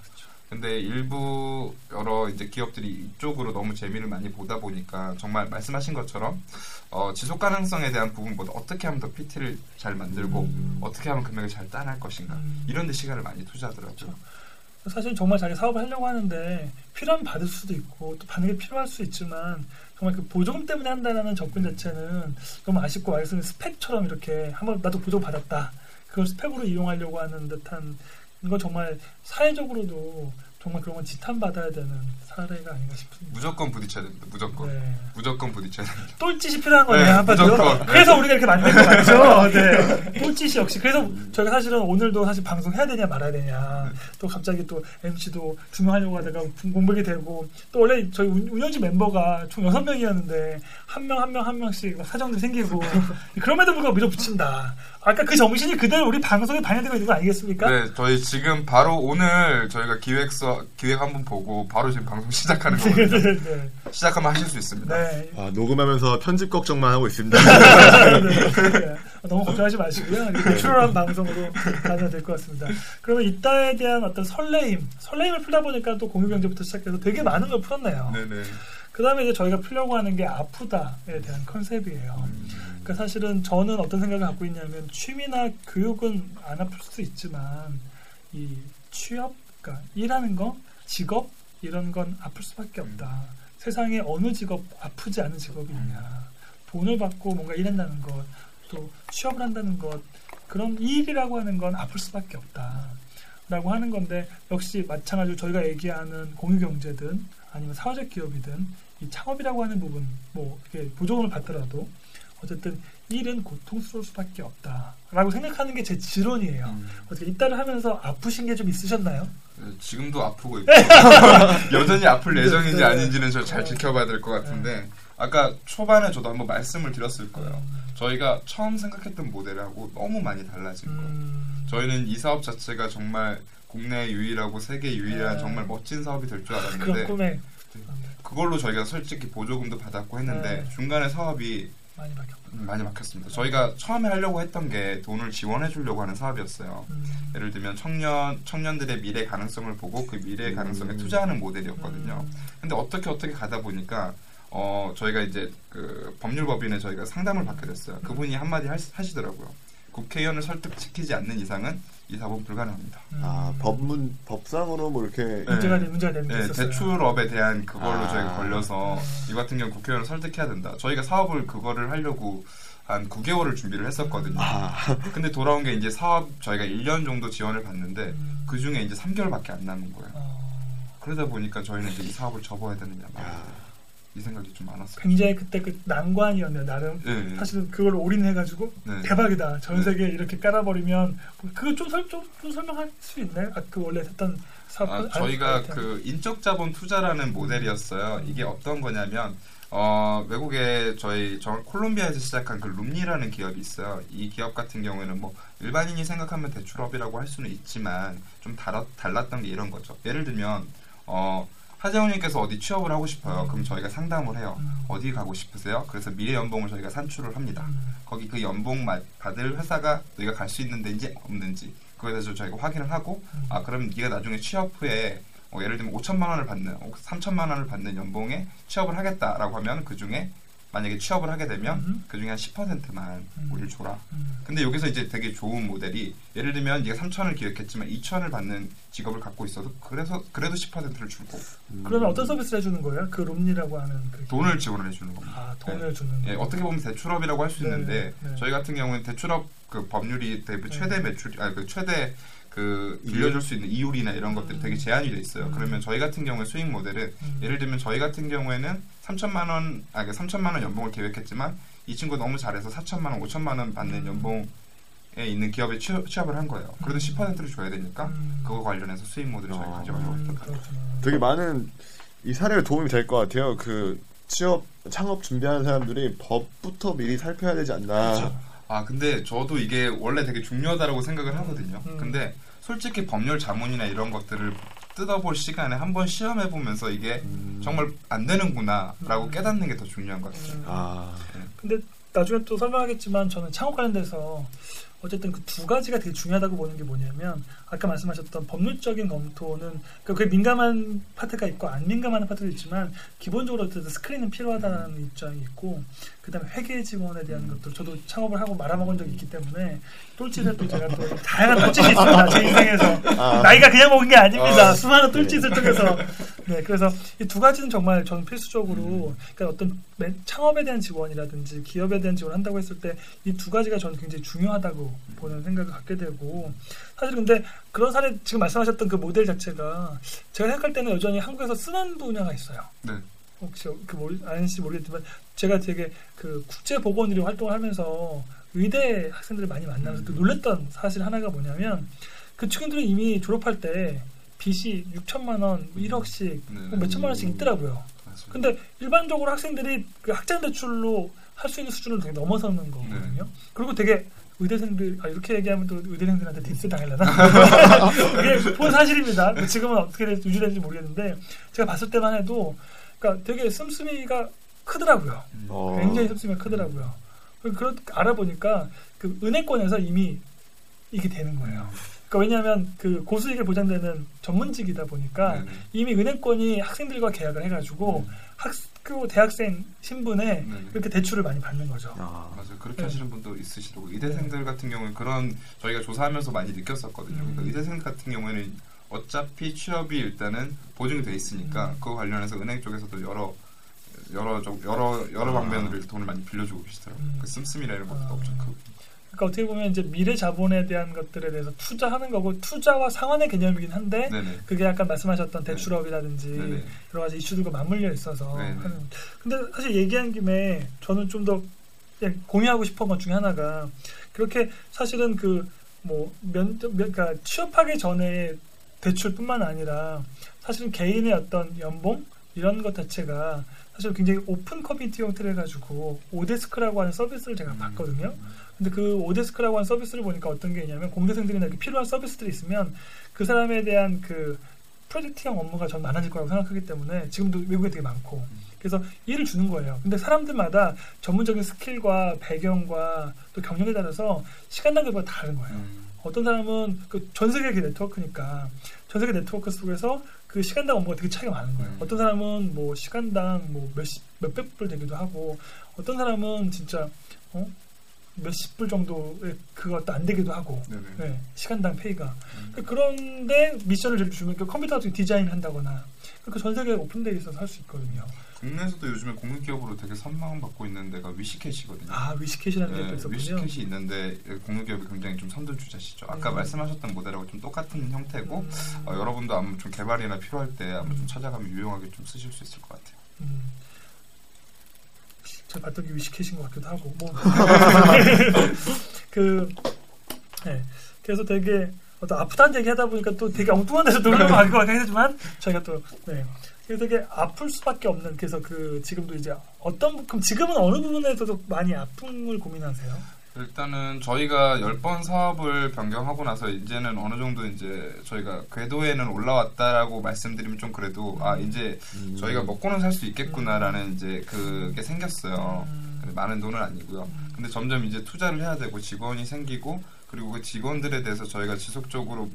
근데 일부 여러 이제 기업들이 이쪽으로 너무 재미를 많이 보다 보니까 정말 말씀하신 것처럼 어, 지속 가능성에 대한 부분보다 어떻게 하면 더 PT를 잘 만들고 음. 어떻게 하면 금액을 잘 따낼 것인가 음. 이런 데 시간을 많이 투자하더라고요. 그렇죠. 사실 정말 자기 사업을 하려고 하는데 필요하면 받을 수도 있고 또 받는 게 필요할 수 있지만 정말 그 보조금 때문에 한다는 접근 자체는 너무 아쉽고 말씀인 스펙처럼 이렇게 한번 나도 보조금 받았다 그걸 스펙으로 이용하려고 하는 듯한 이건 정말 사회적으로도 정말 그런 건 지탄받아야 되는 사례가 아닌가 싶습니다. 무조건 부딪혀야 됩니다. 무조건. 네. 무조건 부딪혀야 됩니다. 똘짓이 필요한 거네요 네, 한마디로. 무조건. 네. 그래서 우리가 이렇게 만든 거 맞죠? 네. 똘짓이 역시 그래서 저희가 사실은 오늘도 사실 방송 해야 되냐 말아야 되냐 또 갑자기 또 MC도 두명 하려고 하다가 공백이 되고 또 원래 저희 운- 운영진 멤버가 총 여섯 명이었는데 한 명 한 명 한 명씩 막 사정도 생기고 그럼에도 불구하고 밀어붙인다. 아까 그 정신이 그대로 우리 방송에 반영되고 있는 거 아니겠습니까? 네, 저희 지금 바로 오늘 저희가 기획서 기획 한번 보고 바로 지금 방송 시작하는 네, 거거든요. 네, 네. 시작하면 하실 수 있습니다. 네. 아, 녹음하면서 편집 걱정만 하고 있습니다. 네. 너무 걱정하지 마시고요. 내추럴한 방송으로 가면 될 것 같습니다. 그러면 이따에 대한 어떤 설레임, 설레임을 풀다 보니까 또 공유경제부터 시작해서 되게 많은 걸 풀었네요. 네네. 그 다음에 이제 저희가 풀려고 하는 게 아프다에 대한 컨셉이에요. 그러니까 사실은 저는 어떤 생각을 갖고 있냐면 취미나 교육은 안 아플 수도 있지만 이 취업, 그러니까 일하는 거, 직업 이런 건 아플 수밖에 없다. 세상에 어느 직업 아프지 않은 직업이 있냐. 돈을 받고 뭔가 일한다는 것, 또 취업을 한다는 것, 그런 이 일이라고 하는 건 아플 수밖에 없다. 라고 하는 건데 역시 마찬가지로 저희가 얘기하는 공유경제든 아니면 사회적 기업이든 이 창업이라고 하는 부분 뭐 이렇게 보조금을 받더라도 어쨌든 일은 고통스러울 수밖에 없다라고 생각하는 게 제 지론이에요. 음. 어떻게 이따를 하면서 아프신 게 좀 있으셨나요? 네, 지금도 아프고 있고 여전히 아플 예정인지 네. 아닌지는 저 잘 지켜봐야 될 것 같은데 아까 초반에 저도 한번 말씀을 드렸을 거예요. 저희가 처음 생각했던 모델하고 너무 많이 달라진 거예요. 음, 저희는 이 사업 자체가 정말 국내 유일하고 세계 유일한 네. 정말 멋진 사업이 될줄 그런 알았는데 꿈에 그걸로 저희가 솔직히 보조금도 받았고 했는데 네. 중간에 사업이 많이. 음, 많이 막혔습니다. 저희가 처음에 하려고 했던 게 돈을 지원해 주려고 하는 사업이었어요. 음, 예를 들면 청년 청년들의 미래 가능성을 보고 그 미래 가능성에 투자하는 모델이었거든요. 음, 근데 어떻게 어떻게 가다 보니까 어 저희가 이제 그 법률법인에 저희가 상담을 받게 됐어요. 그분이 한마디 하시, 하시더라고요. 국회의원을 설득시키지 않는 이상은 이 사업은 불가능합니다. 음. 아, 법문, 법상으로 뭐 이렇게. 네. 문제가 되- 문제가 되는 게 네, 있었어요. 대출업에 대한 그걸로 아. 저희가 걸려서 이 같은 경우 국회의원을 설득해야 된다. 저희가 사업을 그거를 하려고 한 9개월을 준비를 했었거든요. 아, 근데 돌아온 게 이제 사업 저희가 1년 정도 지원을 받는데 음. 그 중에 이제 3개월밖에 안 남은 거예요. 어, 그러다 보니까 저희는 이제 이 사업을 접어야 되느냐 말아야 야. 되느냐 이 생각이 좀 많았어요. 굉장히 그때 그 난관이었네요. 나름 네. 사실은 그걸 올인해가지고 네. 대박이다. 전 네. 세계에 이렇게 깔아버리면 그거 좀, 설, 좀, 좀 설명할 수 있나요? 아, 그 원래 했던 사업 아, 저희가. 그 인적 자본 투자라는 모델이었어요. 이게 어떤 거냐면 어, 외국에 저희 저 콜롬비아에서 시작한 그 룸니라는 기업이 있어요. 이 기업 같은 경우에는 뭐 일반인이 생각하면 대출업이라고 할 수는 있지만 좀 달라, 달랐던 게 이런 거죠. 예를 들면 어, 하재훈님께서 어디 취업을 하고 싶어요. 그럼 저희가 상담을 해요. 음. 어디 가고 싶으세요? 그래서 미래 연봉을 저희가 산출을 합니다. 음. 거기 그 연봉 마- 받을 회사가 너희가 갈 수 있는 데인지 없는지 그거에 대해서 저희가 확인을 하고 음. 아 그럼 네가 나중에 취업 후에 어, 예를 들면 5천만 원을 받는 3천만 원을 받는 연봉에 취업을 하겠다라고 하면 그 중에 만약에 취업을 하게 되면 음. 그 중에 한 10%만 음. 우리를 줘라. 음. 근데 여기서 이제 되게 좋은 모델이 예를 들면 네가 3천을 기획했지만 2천을 받는 직업을 갖고 있어도 그래서 그래도 10%를 주고 그러면 어떤 서비스를 해주는 거예요? 그 롬니라고 하는 그 돈을 지원을 해주는 겁니다. 아 돈을 주는 예, 거. 어떻게 보면 대출업이라고 할수 네, 있는데 네. 저희 같은 경우는 대출업 그 법률이 되게 최대 매출 아니 그 최대 그 빌려줄 수 있는 이율이나 이런 것들이 되게 제한이 돼 있어요. 음. 그러면 저희 같은 경우에 수익 모델은 음. 예를 들면 저희 같은 경우에는 3천만 원, 아, 그 3천만 원 연봉을 계획했지만 이 친구 너무 잘해서 4천만 원, 5천만 원 받는 음. 연봉에 있는 기업에 취업, 취업을 한 거예요. 그래도 음. 10%를 줘야 되니까 음. 그거 관련해서 수익 모델을 저희 아. 가져가려고 음, 했던 거예요. 되게 많은 이 사례가 도움이 될 것 같아요. 그 취업 창업 준비하는 사람들이 법부터 미리 살펴야 되지 않나. 그렇죠. 아 근데 저도 이게 원래 되게 중요하다고 생각을 하거든요. 음. 근데 솔직히 법률 자문이나 이런 것들을 뜯어볼 시간에 한번 시험해 보면서 이게 음. 정말 안 되는구나라고 음. 깨닫는 게 더 중요한 것 같아요. 음. 아 근데 나중에 또 설명하겠지만 저는 창업 관련돼서 어쨌든 그 두 가지가 되게 중요하다고 보는 게 뭐냐면 아까 말씀하셨던 법률적인 검토는 그러니까 그게 민감한 파트가 있고 안 민감한 파트도 있지만 기본적으로 어쨌든 스크린은 필요하다는 입장이 있고 그다음에 회계 지원에 대한 것들 저도 창업을 하고 말아먹은 적이 있기 때문에 똘짓을 또 제가 또 다양한 똘짓이 있습니다 제 인생에서. 아. 나이가 그냥 먹은 게 아닙니다. 아. 수많은 똘짓을 통해서. 네 그래서 이 두 가지는 정말 저는 필수적으로 그러니까 어떤 맨- 창업에 대한 지원이라든지 기업에 대한 지원을 한다고 했을 때 이 두 가지가 저는 굉장히 중요하다고 보는 생각을 갖게 되고 사실 근데 그런 사례 지금 말씀하셨던 그 모델 자체가 제가 생각할 때는 여전히 한국에서 쓰는 분야가 있어요. 네. 혹시 그 모르, 아는지 모르겠지만 제가 되게 그 국제 보건의료 활동을 하면서 의대 학생들을 많이 만나면서 또 놀랬던 사실 하나가 뭐냐면 그 친구들은 이미 졸업할 때 빚이 6천만 원, 1억씩 네. 뭐 몇천만 원씩 있더라고요. 맞습니다. 근데 일반적으로 학생들이 그 학자금 대출로 할 수 있는 수준을 되게 넘어서는 거거든요. 네. 그리고 되게 의대생들 아 이렇게 얘기하면 또 의대생들한테 디스 당하려나? 이게 본 사실입니다. 지금은 어떻게 될지 유지되는지 모르겠는데 제가 봤을 때만 해도 그러니까 되게 씀씀이가 크더라고요. 어. 굉장히 씀씀이가 크더라고요. 그런 알아보니까 그 은행권에서 이미 이게 되는 거예요. 그러니까 왜냐하면 그 고수익이 보장되는 전문직이다 보니까 네네. 이미 은행권이 학생들과 계약을 해가지고 학교 대학생 신분에 네네. 이렇게 대출을 많이 받는 거죠. 아. 맞아요. 그렇게 네. 하시는 분도 있으시고 의대생들 같은 경우는 그런 저희가 조사하면서 많이 느꼈었거든요. 음. 그러니까 의대생 같은 경우에는 어차피 취업이 일단은 보증이 돼 있으니까 음. 그거 관련해서 은행 쪽에서도 여러 여러 쪽 여러 여러 아. 방면으로 돈을 많이 빌려주고 계시더라고요. 음. 그 씀씀이라 이런 것도 아. 엄청 크고. 그러니까 어떻게 보면 이제 미래 자본에 대한 것들에 대해서 투자하는 거고 투자와 상환의 개념이긴 한데 네네. 그게 아까 말씀하셨던 대출업이라든지 네네. 여러 가지 이슈들과 맞물려 있어서. 하는. 근데 사실 얘기한 김에 저는 좀 더 공유하고 싶은 것 중에 하나가 그렇게 사실은 그뭐 면접 면- 그러니까 취업하기 전에 대출뿐만 아니라 사실은 개인의 어떤 연봉 이런 것 자체가 사실 굉장히 open community 형태를 해가지고 oDesk라고 하는 서비스를 제가 음. 봤거든요. 근데 그 oDesk라고 하는 서비스를 보니까 어떤 게 있냐면 공대생들이나 이렇게 필요한 서비스들이 있으면 그 사람에 대한 그 프로젝트형 업무가 전 많아질 거라고 생각하기 때문에 지금도 외국에 되게 많고 그래서 일을 주는 거예요. 근데 사람들마다 전문적인 스킬과 배경과 또 경력에 따라서 시간당 급여가 다른 거예요. 음. 어떤 사람은 그 전 세계 그 네트워크니까 전 세계 네트워크 속에서 그 시간당 업무가 되게 차이가 많은 거예요. 음. 어떤 사람은 뭐 시간당 뭐 몇십 몇백 불 되기도 하고 어떤 사람은 진짜 어? 몇십 불 정도의 그것도 안 되기도 하고. 네, 시간당 페이가 음. 그런데 미션을 제일 주면 그 컴퓨터 같은 디자인을 한다거나 그전 세계 오픈되어 있어서 할 수 있거든요. 국내에서도 요즘에 공유기업으로 되게 선망 받고 있는 데가 위시캣이거든요. 아 위시캣이라는 게 네, 또 있었군요. 위시캣이 있는데 공유기업이 굉장히 좀 선두주자시죠. 아까 음. 말씀하셨던 모델하고 좀 똑같은 형태고 음, 어, 여러분도 아마 좀 개발이나 필요할 때 아마 음. 좀 찾아가면 유용하게 좀 쓰실 수 있을 것 같아요. 음. 제가 게 위시캣인 것 같기도 하고 뭐. 그 네. 그래서 되게 어떤 아프다는 얘기 하다 보니까 또 되게 엉뚱한 데서 놀러 갈것 같긴 하지만 저희가 또 네. 그래서 되게 아플 수밖에 없는 그래서 그 지금도 이제 어떤 부- 그럼 지금은 어느 부분에서도 많이 아픔을 고민하세요? 일단은 저희가 10번 사업을 변경하고 나서 이제는 어느 정도 이제 저희가 궤도에는 올라왔다라고 말씀드리면 좀 그래도 아 이제 음. 저희가 먹고는 살 수 있겠구나라는 이제 그게 생겼어요. 음. 많은 돈은 아니고요. 근데 점점 이제 투자를 해야 되고 직원이 생기고 그리고 그 직원들에 대해서 저희가 지속적으로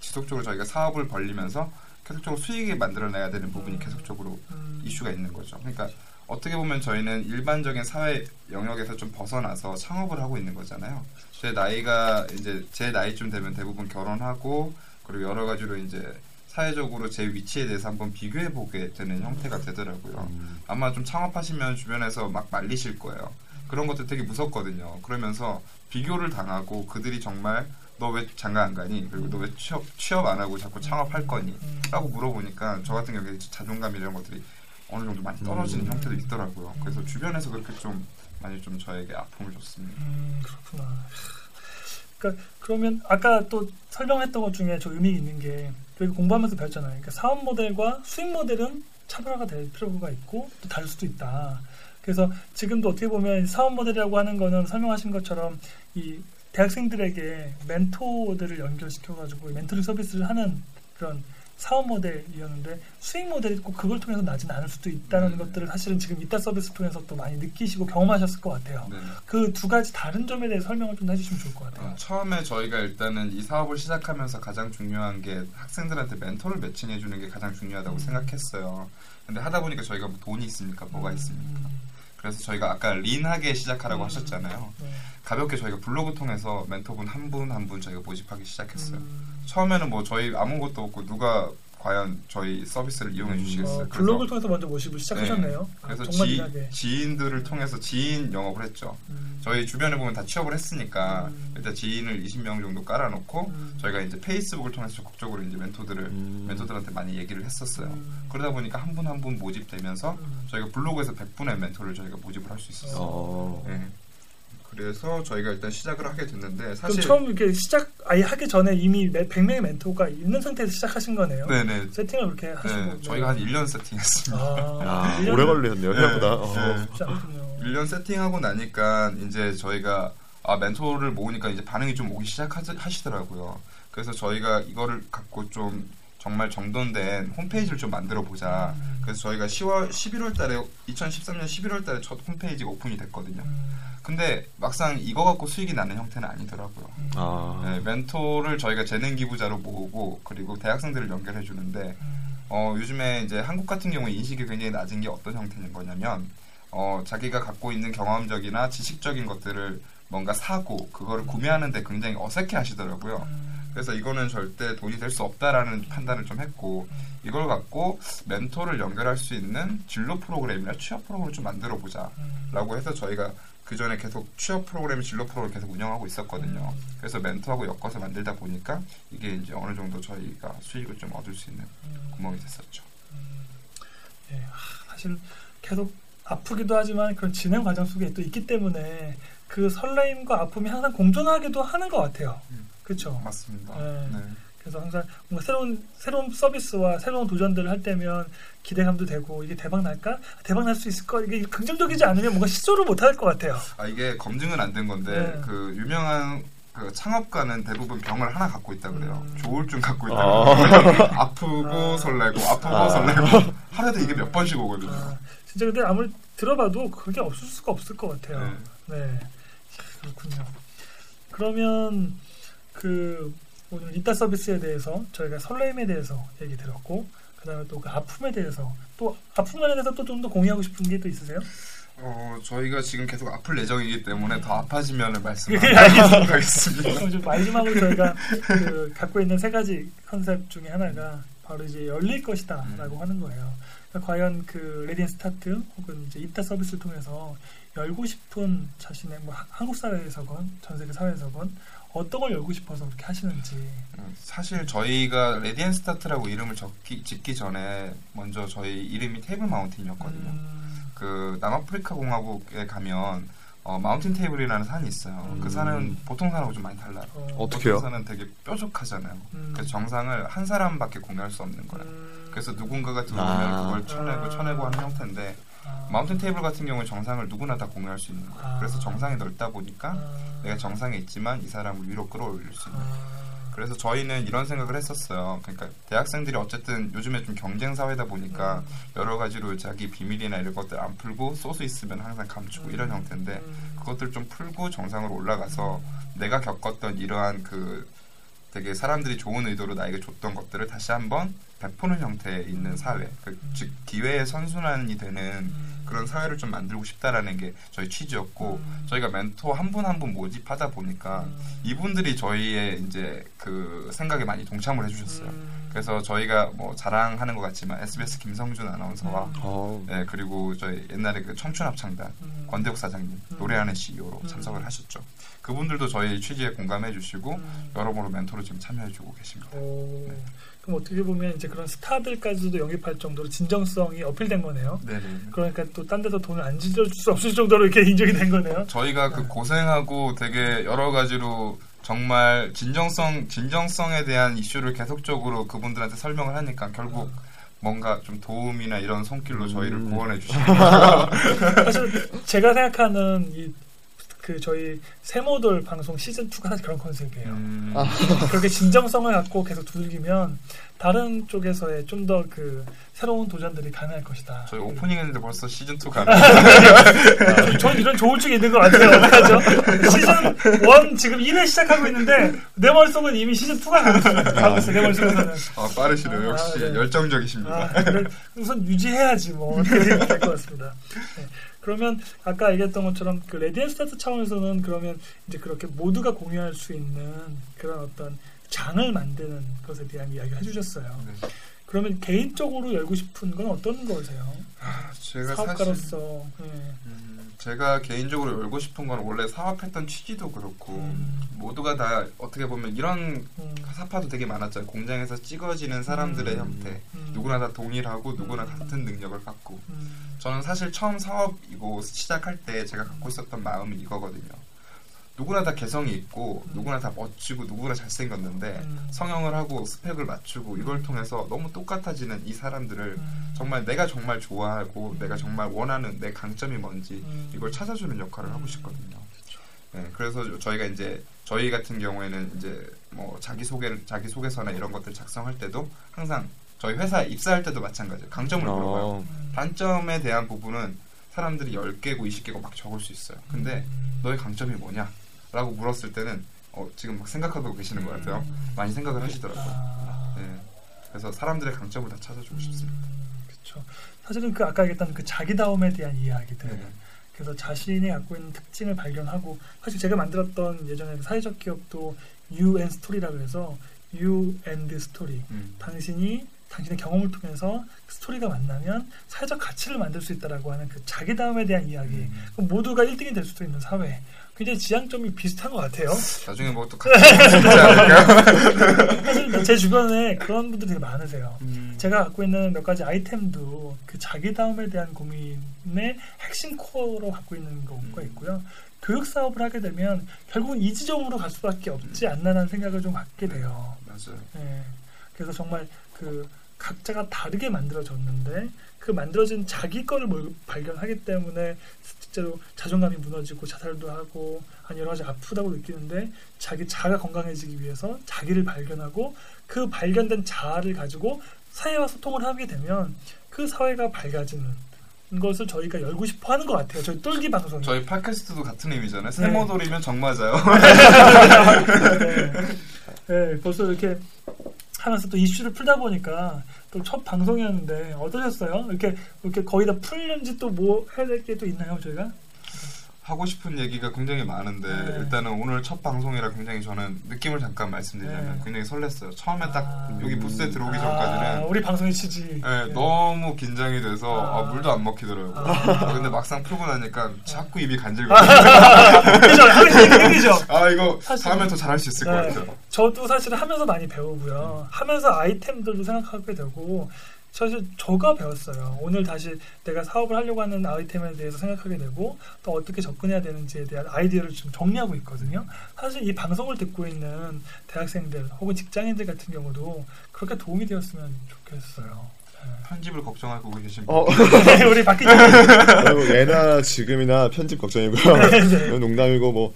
지속적으로 저희가 사업을 벌리면서 계속적으로 수익을 만들어내야 되는 부분이 계속적으로 음. 이슈가 있는 거죠. 그러니까 어떻게 보면 저희는 일반적인 사회 영역에서 좀 벗어나서 창업을 하고 있는 거잖아요. 제 나이가 이제 제 나이쯤 되면 대부분 결혼하고 그리고 여러 가지로 이제 사회적으로 제 위치에 대해서 한번 비교해 보게 되는 형태가 되더라고요. 음. 아마 좀 창업하시면 주변에서 막 말리실 거예요. 그런 것도 되게 무섭거든요. 그러면서 비교를 당하고 그들이 정말 너 왜 장가 안 가니? 그리고 너 왜 취업 취업 안 하고 자꾸 창업할 거니? 음. 라고 물어보니까 저 같은 경우에 자존감 이런 것들이 어느 정도 많이 떨어지는 음. 형태도 있더라고요. 그래서 주변에서 그렇게 좀 많이 좀 저에게 아픔을 줬습니다. 음, 그렇구나. 그러니까 그러면 아까 또 설명했던 것 중에 저 의미 있는 게 저희 공부하면서 배웠잖아요. 그러니까 사업 모델과 수익 모델은 차별화가 될 필요가 있고 또 다를 수도 있다. 그래서 지금도 어떻게 보면 사업 모델이라고 하는 거는 설명하신 것처럼 이 대학생들에게 멘토들을 연결시켜가지고 멘토링 서비스를 하는 그런 사업 모델이었는데 수익 모델이 꼭 그걸 통해서 나지는 않을 수도 있다는 음. 것들을 사실은 지금 이따 서비스 통해서 또 많이 느끼시고 경험하셨을 것 같아요. 네. 그두 가지 다른 점에 대해 설명을 좀 해주시면 좋을 것 같아요. 어, 처음에 저희가 일단은 이 사업을 시작하면서 가장 중요한 게 학생들한테 멘토를 매칭해 주는 게 가장 중요하다고 음. 생각했어요. 근데 하다 보니까 저희가 뭐 돈이 있습니까? 뭐가 있습니까? 음, 그래서 저희가 아까 린하게 시작하라고 음. 하셨잖아요. 네. 가볍게 저희가 블로그 통해서 멘토분 한 분 한분 저희가 모집하기 시작했어요. 음, 처음에는 뭐 저희 아무것도 없고 누가 과연 저희 서비스를 이용해 주시겠어요? 어, 블로그를 통해서 먼저 모집을 시작하셨네요. 아, 그래서 정말 지, 이하게. 지인들을 통해서 지인 영업을 했죠. 음, 저희 주변에 보면 다 취업을 했으니까 음. 일단 지인을 20명 정도 깔아놓고 음. 저희가 이제 페이스북을 통해서 적극적으로 이제 멘토들을 음. 멘토들한테 많이 얘기를 했었어요. 음. 그러다 보니까 한 분 한 분 모집되면서 음. 저희가 블로그에서 100분의 멘토를 저희가 모집을 할 수 있었어요. 어. 네. 그래서 저희가 일단 시작을 하게 됐는데 사실 처음 이렇게 시작 아예 하기 전에 이미 100명의 멘토가 있는 상태에서 시작하신 거네요. 네네 세팅을 그렇게 하시고. 네, 저희가 한 1년 세팅했습니다. 아, 야, 일 오래 걸리셨네요 생각보다. 네, 어. 네. 않군요. 1년 세팅하고 나니까 이제 저희가 아, 멘토를 모으니까 이제 반응이 좀 오기 시작하시더라고요. 그래서 저희가 이거를 갖고 좀 정말 정돈된 홈페이지를 좀 만들어 보자. 음. 그래서 저희가 10월 11월 달에 2013년 11월 달에 첫 홈페이지가 오픈이 됐거든요. 음, 근데 막상 이거 갖고 수익이 나는 형태는 아니더라고요. 음, 아. 네, 멘토를 저희가 재능 기부자로 모으고 그리고 대학생들을 연결해 주는데 음, 어, 요즘에 이제 한국 같은 경우에 인식이 굉장히 낮은 게 어떤 형태인 거냐면 어, 자기가 갖고 있는 경험적이나 지식적인 것들을 뭔가 사고 그거를 구매하는데 굉장히 어색해 하시더라고요. 음, 그래서 이거는 절대 돈이 될 수 없다라는 판단을 좀 했고 이걸 갖고 멘토를 연결할 수 있는 진로 프로그램이나 취업 프로그램을 좀 만들어 보자 음. 라고 해서 저희가 그 전에 계속 취업 프로그램, 진로 프로그램을 계속 운영하고 있었거든요. 그래서 멘토하고 엮어서 만들다 보니까 이게 이제 어느 정도 저희가 수익을 좀 얻을 수 있는 음. 구멍이 됐었죠. 예, 하, 사실 계속 아프기도 하지만 그런 진행 과정 속에 또 있기 때문에 그 설레임과 아픔이 항상 공존하기도 하는 것 같아요. 음. 그렇죠. 맞습니다. 네. 네. 그래서 항상 뭔가 새로운 새로운 서비스와 새로운 도전들을 할 때면 기대감도 되고 이게 대박 날까? 대박 날 수 있을 거 이게 긍정적이지 않으면 뭔가 시도를 못 할 것 같아요. 아 이게 검증은 안 된 건데 네. 그 유명한 그 창업가는 대부분 병을 하나 갖고 있다 그래요. 음. 조울증 갖고 있다. 아. 그래요. 아프고 아. 설레고 아프고 아. 설레고 하루에도 이게 몇 번씩 오거든요. 아, 진짜 근데 아무리 들어봐도 그게 없을 수가 없을 것 같아요. 네. 네, 그렇군요. 그러면 그 오늘 잇다 서비스에 대해서 저희가 설레임에 대해서 얘기 들었고 그다음에 또 그 아픔에 대해서 또 아픔에 대해서 또 좀 더 공유하고 싶은 게 또 있으세요? 어 저희가 지금 계속 아플 예정이기 때문에 더 아파지면 말씀 예. 그럼 좀 마지막으로 저희가 그 갖고 있는 세 가지 컨셉 중에 하나가 바로 이제 열릴 것이다라고 하는 거예요. 그러니까 과연 그 Ready & Start 혹은 이제 잇다 서비스를 통해서 열고 싶은 자신의 뭐 하- 한국 사회에서건 전 세계 사회에서건 어떤 걸 열고 싶어서 그렇게 하시는지. 음, 사실 저희가 Ready & Start라고 이름을 적기, 짓기 전에 먼저 저희 이름이 Table Mountain이었거든요. 음, 그 남아프리카 공화국에 가면 어, Mountain Table이라는 산이 있어요. 음. 그 산은 보통 산하고 좀 많이 달라요. 어, 어떻게요? 보통 산은 되게 뾰족하잖아요. 음, 그 정상을 한 사람밖에 공유할 수 없는 거예요. 음, 그래서 누군가가 들어오면 아. 그걸 쳐내고 아. 쳐내고 하는 형태인데 아. 마운틴 테이블 같은 경우에 정상을 누구나 다 공유할 수 있는 거예요. 아. 그래서 정상이 넓다 보니까 아. 내가 정상에 있지만 이 사람을 위로 끌어올릴 수 있는. 아. 그래서 저희는 이런 생각을 했었어요. 그러니까 대학생들이 어쨌든 요즘에 좀 경쟁 사회다 보니까 음. 여러 가지로 자기 비밀이나 이런 것들 안 풀고 소수 있으면 항상 감추고 이런 형태인데 음. 그것들 좀 풀고 정상으로 올라가서 내가 겪었던 이러한 그 되게 사람들이 좋은 의도로 나에게 줬던 것들을 다시 한번 베푸는 형태에 있는 사회, 그, 즉 기회의 선순환이 되는 음. 그런 사회를 좀 만들고 싶다라는 게 저희 취지였고 음. 저희가 멘토 한 분 한 분 모집하다 보니까 음. 이분들이 저희의 이제 그 생각에 많이 동참을 해주셨어요. 음. 그래서 저희가 뭐 자랑하는 것 같지만 SBS 김성준 아나운서와 음. 어, 네, 그리고 저희 옛날에 그 청춘 합창단 음. 권대욱 사장님 음. 노래하는 CEO로 음. 참석을 하셨죠. 그분들도 저희 취지에 공감해 주시고 음. 여러모로 멘토로 지금 참여해 주고 계십니다. 오. 네. 그럼 어떻게 보면 이제 그런 스타들까지도 영입할 정도로 진정성이 어필된 거네요. 네네. 그러니까 또 딴 데서 돈을 안 지줄 수 없을 정도로 이렇게 인정이 된 거네요. 저희가 그 고생하고 되게 여러 가지로 정말 진정성 진정성에 대한 이슈를 계속적으로 그분들한테 설명을 하니까 결국 뭔가 좀 도움이나 이런 손길로 저희를 음. 구원해 주시니까 사실 제가 생각하는 이 그 저희 세모돌 방송 시즌 2가 사실 그런 컨셉이에요. 음, 그렇게 진정성을 갖고 계속 두들기면 다른 쪽에서의 좀 더 그 새로운 도전들이 가능할 것이다. 저희 오프닝 했는데 벌써 시즌 2가 아, 저는 이런 조울증이 있는 것 같아요. 어떡하죠? 시즌 1 지금 1회 시작하고 있는데 내 머릿속은 이미 시즌 2가 가고 있어요. 가고 있어요. 내 머릿속에서는. 아, 빠르시네요. 역시 아, 네. 열정적이십니다. 아, 우선 유지해야지 뭐 될것 같습니다. 네. 그러면 아까 얘기했던 것처럼 그 Ready & Start 차원에서는 그러면 이제 그렇게 모두가 공유할 수 있는 그런 어떤 장을 만드는 것에 대한 이야기를 해주셨어요. 네. 그러면 개인적으로 열고 싶은 건 어떤 거세요? 아, 제가 사실 사업가로서. 네. 음, 제가 개인적으로 열고 싶은 건 원래 사업했던 취지도 그렇고 음. 모두가 다 어떻게 보면 이런 음. 사파도 되게 많았잖아요. 공장에서 찍어지는 사람들의 음. 형태. 음. 누구나 다 동일하고 누구나 음. 같은 능력을 갖고 음. 저는 사실 처음 사업이고 시작할 때 제가 갖고 있었던 마음은 이거거든요. 누구나 다 개성이 있고 음. 누구나 다 멋지고 누구나 잘생겼는데 음. 성형을 하고 스펙을 맞추고 이걸 통해서 너무 똑같아지는 이 사람들을 음. 정말 내가 정말 좋아하고 음. 내가 정말 원하는 내 강점이 뭔지 음. 이걸 찾아주는 역할을 하고 음. 싶거든요. 네, 그래서 저희가 이제 저희 같은 경우에는 이제 뭐 자기 소개를 자기 소개서나 이런 것들 작성할 때도 항상 저희 회사 입사할 때도 마찬가지예요. 강점을 물어봐요. 어, 음. 단점에 대한 부분은 사람들이 10개고 20개고 막 적을 수 있어요. 근데 음. 너의 강점이 뭐냐? 라고 물었을 때는 어, 지금 막 생각하고 계시는 것 같아요. 음. 많이 생각을 하시더라고요. 아. 네. 그래서 사람들의 강점을 다 찾아주고 싶습니다. 그렇죠. 사실은 그 아까 얘기했던 그 자기다움에 대한 이야기들. 네. 그래서 자신이 갖고 있는 특징을 발견하고 사실 제가 만들었던 예전에 그 사회적 기업도 U and 스토리라고 해서 U and 스토리. 음. 당신이 당신의 경험을 통해서 그 스토리가 만나면 사회적 가치를 만들 수 있다라고 하는 그 자기다움에 대한 이야기. 음. 그럼 모두가 1등이 될 수도 있는 사회. 굉장히 지향점이 비슷한 것 같아요. 나중에 뭐또 같이 할수 있지 않을까요? 사실 제 주변에 그런 분들 되게 많으세요. 음. 제가 갖고 있는 몇 가지 아이템도 그 자기다움에 대한 고민의 핵심 코어로 갖고 있는 거가 음. 있고요. 교육 사업을 하게 되면 결국은 이 지점으로 갈 수밖에 없지 않나라는 생각을 좀 갖게 돼요. 맞아요. 예. 그래서 정말 그 각자가 다르게 만들어졌는데 그 만들어진 자기 거를 뭘 발견하기 때문에 실제로 자존감이 무너지고 자살도 하고 아니 여러 가지 아프다고 느끼는데 자기 자아가 건강해지기 위해서 자기를 발견하고 그 발견된 자아를 가지고 사회와 소통을 하게 되면 그 사회가 밝아지는 것을 저희가 열고 싶어 하는 것 같아요. 저희 똘기 방송이. 저희 팟캐스트도 같은 의미잖아요. 네. 세모돌이면 정 맞아요. 네. 네, 벌써 이렇게 하면서 또 이슈를 풀다 보니까 또 첫 방송이었는데 어떠셨어요? 이렇게 이렇게 거의 다 풀는지 또 뭐 해야 될 게 또 있나요, 저희가? 하고 싶은 얘기가 굉장히 많은데 네. 일단은 오늘 첫 방송이라 굉장히 저는 느낌을 잠깐 말씀드리자면 네. 굉장히 설렜어요. 처음에 딱 아. 여기 부스에 들어오기 아, 전까지는 우리 방송의 취지. 네, 네. 너무 긴장이 돼서 아. 아, 물도 안 먹히더라고요. 아. 근데 막상 풀고 나니까 자꾸 입이 아. 간질거려요. 힘이죠. 아 이거 사실- 다음에 더 잘할 수 있을 것 네. 같아요. 저도 사실 하면서 많이 배우고요. 하면서 아이템들도 생각하게 되고 사실 저가 배웠어요. 오늘 다시 내가 사업을 하려고 하는 아이템에 대해서 생각하게 되고 또 어떻게 접근해야 되는지에 대한 아이디어를 좀 정리하고 있거든요. 사실 이 방송을 듣고 있는 대학생들 혹은 직장인들 같은 경우도 그렇게 도움이 되었으면 좋겠어요. 편집을 걱정하고 계신 어, 분. 네, 우리 박 기자. 그리고 예나 지금이나 편집 걱정이고요. 네. 농담이고 뭐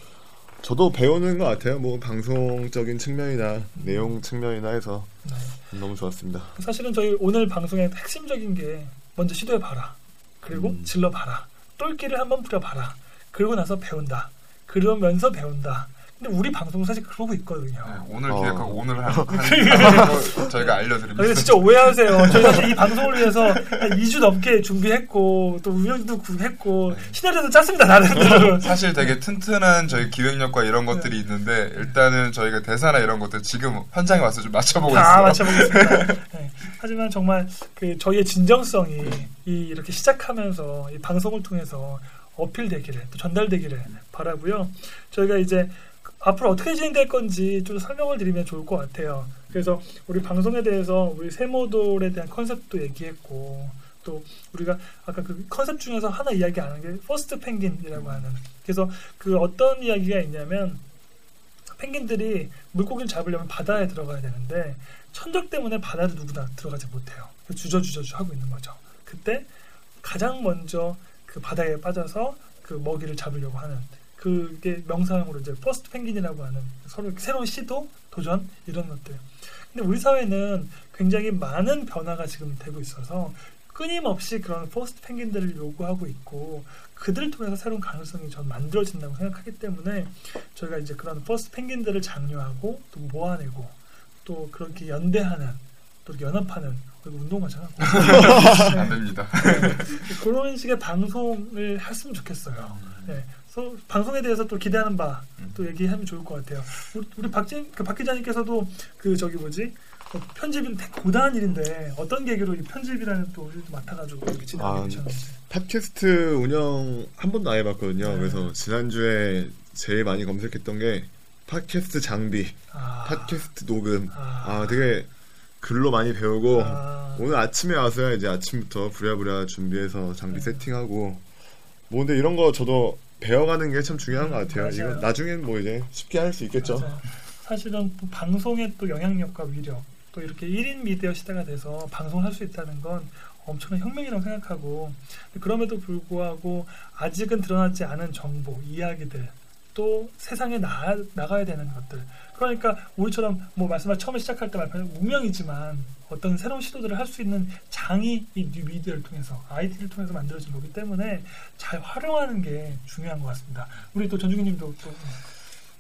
저도 배우는 것 같아요. 뭐 방송적인 측면이나 내용 측면이나 해서 네. 너무 좋았습니다. 사실은 저희 오늘 방송의 핵심적인 게 먼저 시도해 봐라. 그리고 음. 질러 봐라. 똘끼를 한번 부려 봐라. 그러고 나서 배운다. 그러면서 배운다. 근데 우리 방송은 사실 그러고 있거든요. 네, 오늘 어. 기획하고 오늘 한, 한, 한 저희가 아, 근데 알려드립니다. 진짜 오해하세요. 저희 사실 이 방송을 위해서 한 2주 넘게 준비했고 또 운영도 했고 시나리오도 짰습니다. 나름대로. 사실 되게 튼튼한 저희 기획력과 이런 것들이 있는데 일단은 저희가 대사나 이런 것들 지금 현장에 와서 좀 맞춰보고 다 있어요. 맞춰보겠습니다. 네. 하지만 정말 그 저희의 진정성이 이 이렇게 시작하면서 이 방송을 통해서 어필되기를 또 전달되기를 바라고요. 저희가 이제 앞으로 어떻게 진행될 건지 좀 설명을 드리면 좋을 것 같아요. 그래서 우리 방송에 대해서 우리 세모돌에 대한 컨셉도 얘기했고 또 우리가 아까 그 컨셉 중에서 하나 이야기 안 한 게 first penguin이라고 하는 그래서 그 어떤 이야기가 있냐면 펭귄들이 물고기를 잡으려면 바다에 들어가야 되는데 천적 때문에 바다를 누구나 들어가지 못해요. 그래서 주저주저주 하고 있는 거죠. 그때 가장 먼저 그 바다에 빠져서 그 먹이를 잡으려고 하는 그게 명사형으로 이제 first penguin이라고 하는 서로 새로운 시도, 도전 이런 것들. 근데 우리 사회는 굉장히 많은 변화가 지금 되고 있어서 끊임없이 그런 first penguin들을 요구하고 있고 그들을 통해서 새로운 가능성이 전 만들어진다고 생각하기 때문에 저희가 이제 그런 first penguin들을 장려하고 또 모아내고 또 그렇게 연대하는 또 연합하는 그리고 운동하잖아. 안 됩니다. 그런 식의 방송을 했으면 좋겠어요. 네. 방송에 대해서 또 기대하는 바 또 얘기하면 좋을 것 같아요. 우리, 우리 박진 그 박 기자님께서도 그 저기 뭐지 어, 편집이 되게 고단한 일인데 어떤 계기로 이 편집이라는 또 일을 맡아가지고 이렇게 진행하게 아, 되셨는지. 팟캐스트 운영 한 번도 안 해봤거든요. 네. 그래서 지난주에 제일 많이 검색했던 게 팟캐스트 장비, 아, 팟캐스트 녹음. 아, 아, 되게 글로 많이 배우고 아, 오늘 아침에 와서야 이제 아침부터 부랴부랴 준비해서 장비 네. 세팅하고 뭐 근데 이런 거 저도 배워가는 게 참 중요한 것 같아요. 맞아요. 이거 나중엔 뭐 이제 쉽게 할 수 있겠죠. 맞아요. 사실은 또 방송의 또 영향력과 위력 또 이렇게 1인 미디어 시대가 돼서 방송을 할 수 있다는 건 엄청난 혁명이라고 생각하고 그럼에도 불구하고 아직은 드러나지 않은 정보, 이야기들 또 세상에 나, 나가야 되는 것들 그러니까 우리처럼 뭐 말씀하신 처음에 시작할 때 말한 무명이지만 어떤 새로운 시도들을 할 수 있는 장이 이 뉴 미디어를 통해서 IT를 통해서 만들어진 거기 때문에 잘 활용하는 게 중요한 것 같습니다. 우리 또 전중희님도 또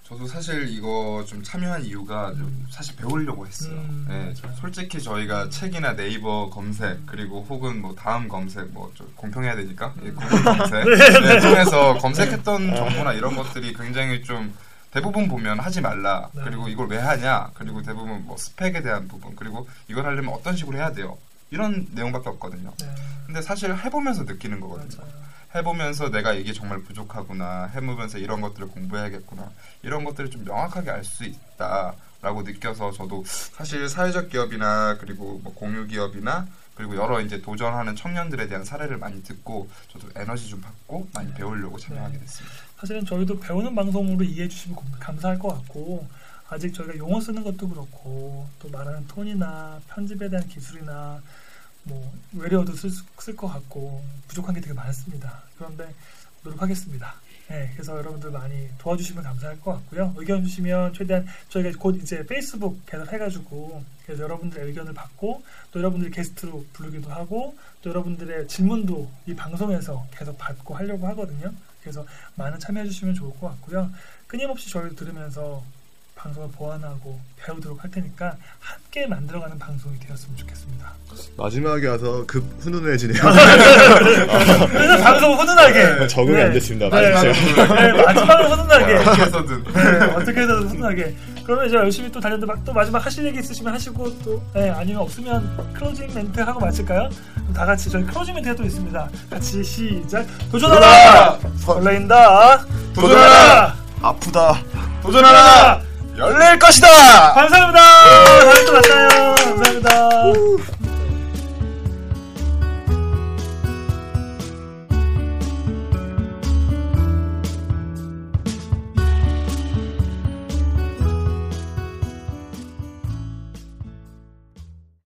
저도 사실 이거 좀 참여한 이유가 좀 사실 배우려고 했어요. 음, 네. 솔직히 저희가 책이나 네이버 검색 그리고 혹은 뭐 다음 검색 뭐 좀 공평해야 되니까? 이 구글 검색. 네, 통해서 검색했던 정보나 이런 것들이 굉장히 좀 대부분 보면 하지 말라 네. 그리고 이걸 왜 하냐 그리고 대부분 뭐 스펙에 대한 부분 그리고 이걸 하려면 어떤 식으로 해야 돼요 이런 내용밖에 없거든요. 네, 근데 사실 해보면서 느끼는 거거든요. 맞아요. 해보면서 내가 이게 정말 부족하구나 해보면서 이런 것들을 공부해야겠구나 이런 것들을 좀 명확하게 알 수 있다라고 느껴서 저도 사실 사회적 기업이나 그리고 뭐 공유 기업이나 그리고 여러 이제 도전하는 청년들에 대한 사례를 많이 듣고 저도 에너지 좀 받고 많이 배우려고 참여하게 됐습니다. 사실은 저희도 배우는 방송으로 이해해 주시면 고- 감사할 것 같고 아직 저희가 용어 쓰는 것도 그렇고 또 말하는 톤이나 편집에 대한 기술이나 뭐 외래어도 쓸 것 같고 부족한 게 되게 많습니다. 그런데 노력하겠습니다. 네, 그래서 여러분들 많이 도와주시면 감사할 것 같고요. 의견 주시면 최대한 저희가 곧 이제 페이스북 개설해가지고 그래서 여러분들의 의견을 받고 또 여러분들 게스트로 부르기도 하고 또 여러분들의 질문도 이 방송에서 계속 받고 하려고 하거든요. 그래서 많은 참여해 주시면 좋을 것 같고요. 끊임없이 저희를 들으면서 방송을 보완하고 배우도록 할 테니까 함께 만들어가는 방송이 되었으면 좋겠습니다. 마지막에 와서 급 훈훈해지네요. 그래서 방송 훈훈하게 적응이 네. 안 됐습니다. 네. 네, 마지막은 훈훈하게 어떻게 해서든 네, 어떻게 해서 훈훈하게 그러면 이제 열심히 또 막- 또 마지막 하실 얘기 있으시면 하시고 또 네, 아니면 없으면 closing 멘트 하고 마칠까요? 다 같이 저희 closing 멘트가 또 있습니다. 같이 시작 도전하라 설레인다 도전하라! 아프다. 도전하라 열릴 것이다. 감사합니다. 다음에 또 만나요. 감사합니다